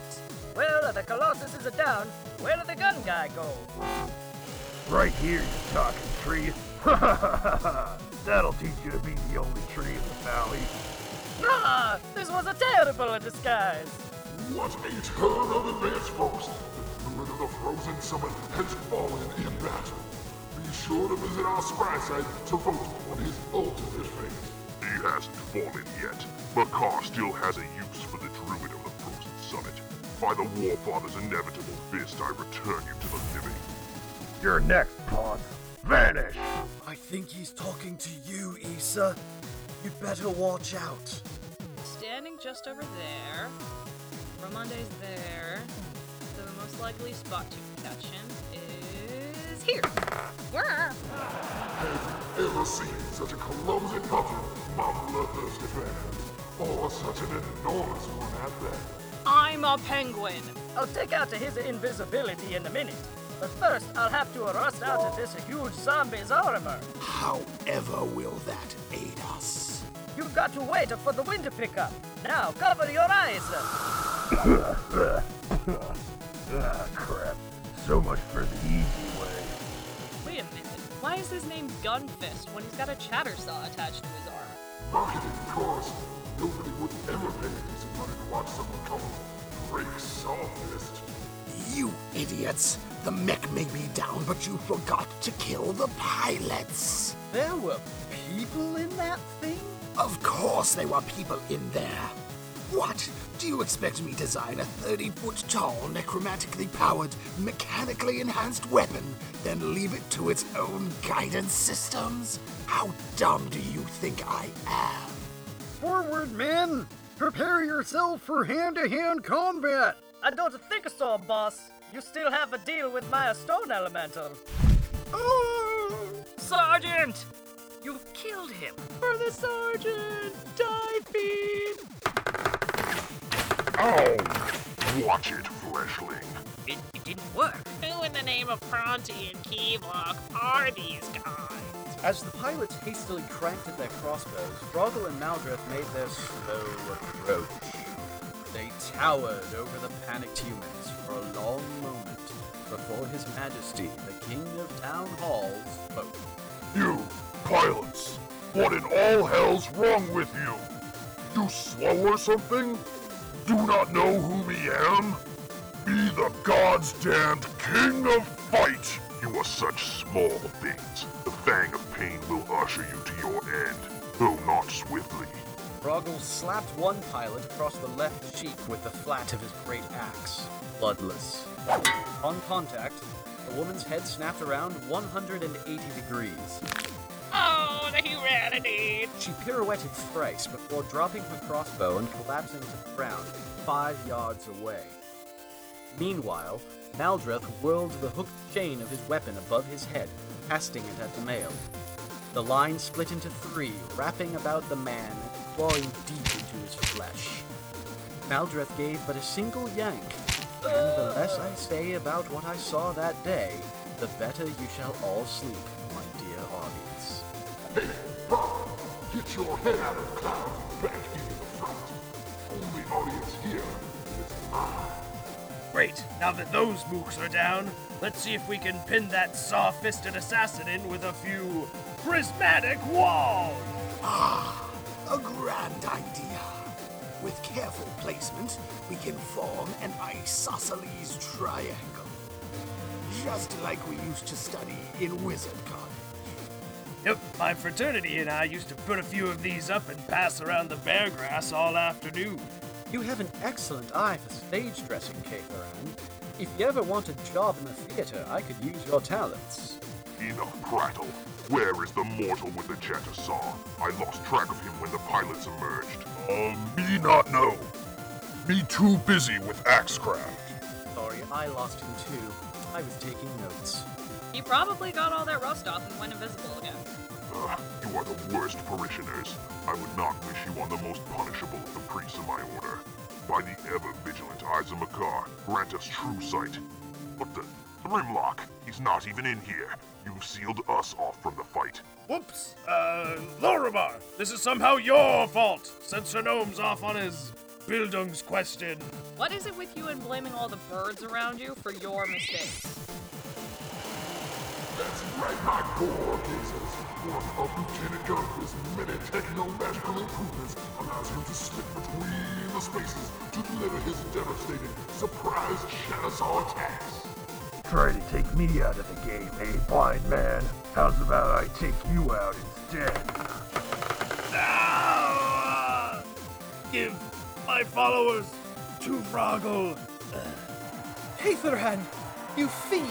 Well, if the Colossus is down. Where did the gun guy go? Right here, you talking tree. Ha ha ha ha! That'll teach you to be the only tree in the valley. Ah, this was a terrible disguise. What a turn of events, folks! The druid of the frozen summit has fallen in battle. Be sure to visit our spy site to vote on his ultimate fate. He hasn't fallen yet. Makar still has a use for the druid of the frozen summit. By the Warfather's inevitable fist, I return you to the living. You're next, Ponce. Vanish! I think he's talking to you, Issa. You'd better watch out. Standing just over there. Rhomande's there. So the most likely spot to catch him is here. Where? Have you ever seen such a clumsy puppet, my bloodthirsty fans? Or such an enormous one at that? I'm a penguin. I'll take out his invisibility in a minute. But first, I'll have to rust out of this huge zombie's armor. However will that aid us? You've got to wait for the wind to pick up. Now, cover your eyes. ah, crap. So much for the easy way. Wait a minute. Why is his name Gunfist when he's got a chatter saw attached to his arm? Marketing, of course. Nobody would ever pay decent money to watch someone called Break Sawfist. You idiots! The mech may be down, but you forgot to kill the pilots. There were people in that thing? Of course there were people in there. What? Do you expect me to design a 30 foot tall, necromantically powered, mechanically enhanced weapon, then leave it to its own guidance systems? How dumb do you think I am? Forward, men! Prepare yourself for hand to hand combat! I don't think so, boss. You still have a deal with my stone elemental. Sergeant! You killed him! For the sergeant! Die, feed! Ow! Oh, watch it, fleshling. It, it didn't work. Who in the name of Pronti and Keylock are these guys? As the pilots hastily cranked at their crossbows, Froggle and Maldreth made their slow approach. They towered over the panicked humans for a long moment before His Majesty, the King of Town Hall, spoke. You, pilots! What in all hell's wrong with you? You slow or something? Do not know who me am? Be the God's damned King of Fight! You are such small things. The fang of pain will usher you to your end, though not swiftly. Froggle slapped one pilot across the left cheek with the flat of his great axe, bloodless. On contact, the woman's head snapped around 180 degrees. Oh, the humanity! She pirouetted thrice before dropping her crossbow and collapsing to the ground five yards away. Meanwhile, Maldreth whirled the hooked chain of his weapon above his head, casting it at the male. The line split into three, wrapping about the man and clawing deep into his flesh. Maldreth gave but a single yank, and the less I say about what I saw that day, the better you shall all sleep, my dear audience. Hey, Bob, get your head out of the clouds and back into the front. Only audience here is mine. Great. Now that those mooks are down, let's see if we can pin that saw-fisted assassin in with a few prismatic walls. Ah, a grand idea. With careful placement, we can form an isosceles triangle. Just like we used to study in Wizard College. Yep, my fraternity and I used to put a few of these up and pass around the bear grass all afternoon. You have an excellent eye for stage dressing, Katharan. If you ever want a job in the theater, I could use your talents. Enough prattle. Where is the mortal with the chatter saw? I lost track of him when the pilots emerged. Uh, me not know. Me too busy with Axecraft. Sorry, I lost him too. I was taking notes. He probably got all that rust off and went invisible again. Ugh, you are the worst parishioners. I would not wish you on the most punishable of the priests of my order. By the ever-vigilant eyes of Makar, grant us true sight. What the? Grimlock, he's not even in here. You've sealed us off from the fight. Whoops! Uh, Lorimar, this is somehow your fault, since Sir Gnome's off on his Bildungsquestion. What is it with you and blaming all the birds around you for your mistakes? That's right, my gore gazers. One of Lieutenant Gunther's many techno-magical improvements allows him to slip between the spaces to deliver his devastating surprise Shadowsaw attacks. Try to take me out of the game, eh, blind man? How's about I take you out instead? Ah! Give my followers to Froggle. Aetherhan, you fiend!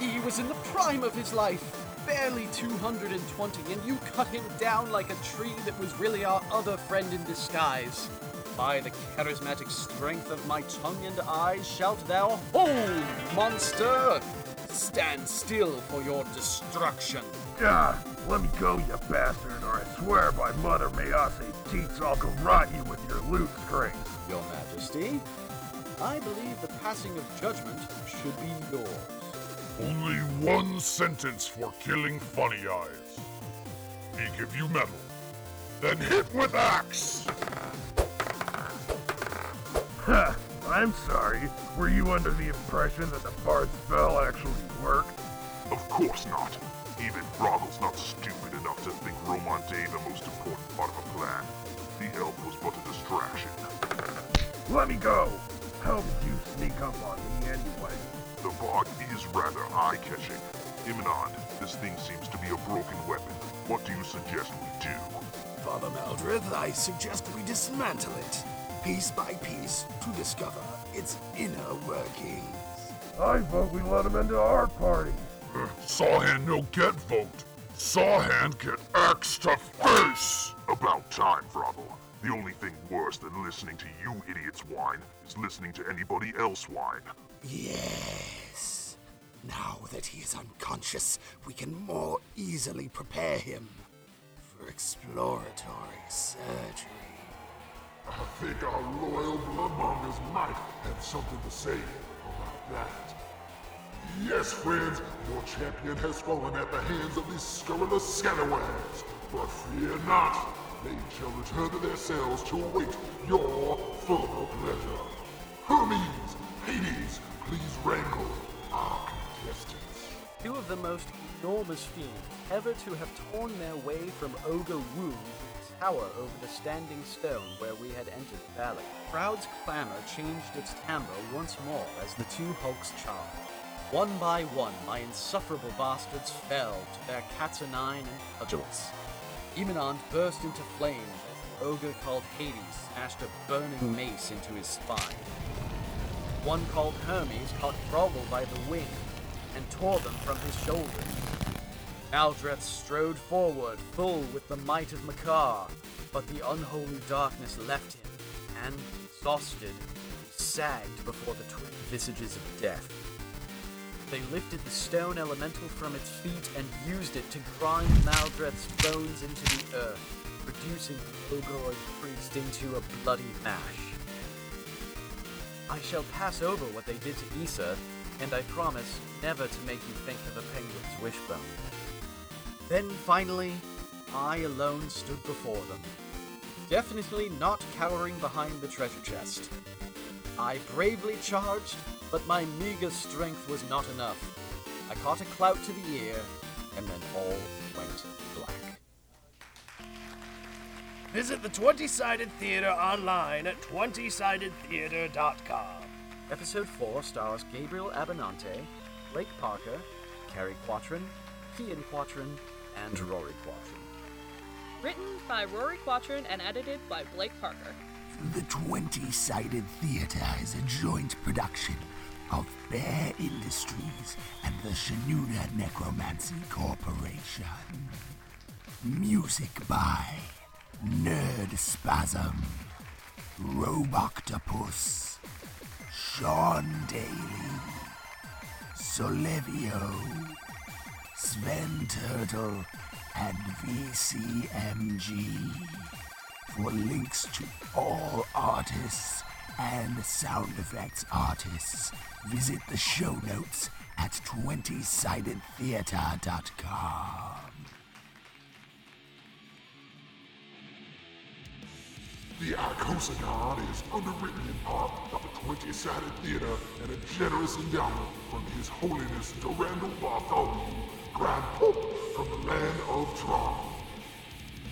He was in the prime of his life, barely 220, and you cut him down like a tree that was really our other friend in disguise. By the charismatic strength of my tongue and eyes shalt thou hold, monster! Stand still for your destruction. God, let me go, you bastard, or I swear by Mother Mayase's teats I'll go rot you with your loot strings. Your Majesty, I believe the passing of judgment should be yours. Only one sentence for killing Funny Eyes. He give you metal. Then hit with axe! Ha! I'm sorry. Were you under the impression that the Bard's spell actually worked? Of course not. Even Froggle's not stupid enough to think Rhomande the most important part of a plan. The elf was but a distraction. Let me go! How did you sneak up on me anyway? The bog is rather eye-catching. Imanand, this thing seems to be a broken weapon. What do you suggest we do? Father Maldreth, I suggest we dismantle it, piece by piece, to discover its inner workings. I vote we let him into our party. Uh, Sawhand no get vote. Sawhand get axe to face! About time, Froggle. The only thing worse than listening to you idiots whine is listening to anybody else whine. Yes. Now that he is unconscious, we can more easily prepare him for exploratory surgery. I think our loyal bloodmongers might have something to say about that. Yes, friends, your champion has fallen at the hands of these scurrilous scalawags. But fear not, they shall return to their cells to await your full pleasure. Hermes, Hades, please wrangle our contestants. Two of the most enormous fiends ever to have torn their way from Ogre Wu tower over the standing stone where we had entered the valley. Crowd's clamor changed its timbre once more as the two hulks charged. One by one, my insufferable bastards fell to their cats nine and cudgels. Imanand burst into flames as the ogre called Hades smashed a burning mace into his spine. One called Hermes caught Froggle by the wing and tore them from his shoulders. Maldreth strode forward, full with the might of Makar, but the unholy darkness left him, and, exhausted, he sagged before the twin visages of death. They lifted the stone elemental from its feet and used it to grind Maldreth's bones into the earth, reducing the Ogoroid priest into a bloody mash. I shall pass over what they did to Issa, and I promise never to make you think of a penguin's wishbone. Then finally, I alone stood before them. Definitely not cowering behind the treasure chest. I bravely charged, but my meager strength was not enough. I caught a clout to the ear, and then all went black. Visit the 20 Sided Theater online at 20sidedtheater.com. Episode 4 stars Gabriel Abenante, Blake Parker, Carrie Quatrin, Kian Quatrin, and Rory Quatrin. Written by Rory Quatrin and edited by Blake Parker. The 20 Sided Theater is a joint production of Bear Industries and the Shanuda Necromancy Corporation. Music by Nerd Spasm, Roboctopus, Sean Daly, Solevio, Sven Turtle, and VCMG. For links to all artists and sound effects artists, visit the show notes at 20sidedtheater.com. The Icosagon is underwritten in part by the 20-sided theater and a generous endowment from His Holiness Durandal Bartholomew, Grand Pope from the land of Tron.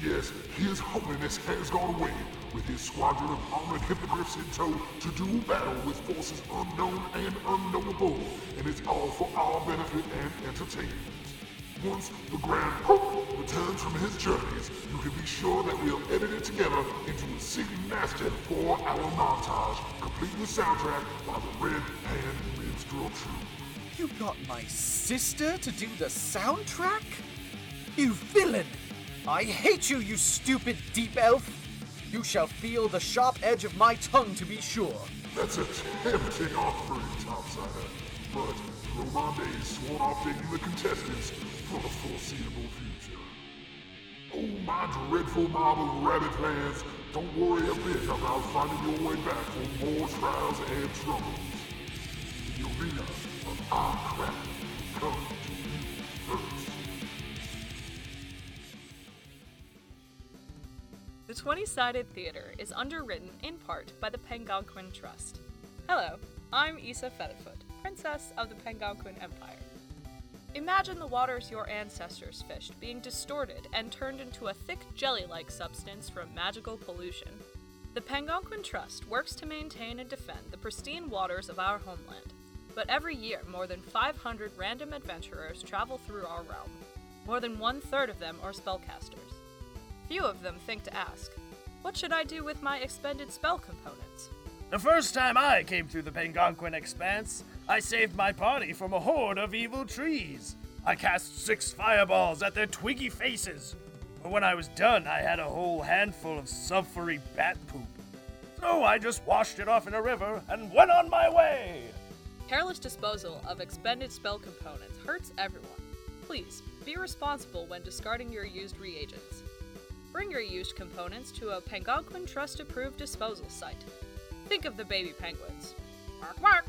Yes, His Holiness has gone away with his squadron of armored hippogriffs in tow to do battle with forces unknown and unknowable, and it's all for our benefit and entertainment. Once the Grand Pope returns from his journeys, you can be sure that we'll edit it together into a singing master four-hour montage, complete with soundtrack by the Red Hand Minstrel Troupe. You got my sister to do the soundtrack? You villain! I hate you, you stupid deep elf! You shall feel the sharp edge of my tongue to be sure. That's a tempting offering, Topsider, but Rhomande is sworn off taking the contestants for the foreseeable future. Oh, my dreadful mob of rabbit fans, don't worry a bit about finding your way back for more trials and troubles. The The 20 sided theater is underwritten in part by the Pengonquin Trust. Hello, I'm Issa Featherfoot, Princess of the Pengonquin Empire. Imagine the waters your ancestors fished being distorted and turned into a thick jelly like substance from magical pollution. The Pengonquin Trust works to maintain and defend the pristine waters of our homeland. But every year, more than 500 random adventurers travel through our realm. More than one third of them are spellcasters. Few of them think to ask, What should I do with my expended spell components? The first time I came through the Pengonquin Expanse, I saved my party from a horde of evil trees. I cast six fireballs at their twiggy faces. But when I was done, I had a whole handful of sulphury bat poop. So I just washed it off in a river and went on my way. Careless disposal of expended spell components hurts everyone. Please, be responsible when discarding your used reagents. Bring your used components to a Pengonquin Trust approved disposal site. Think of the baby penguins. Mark, mark!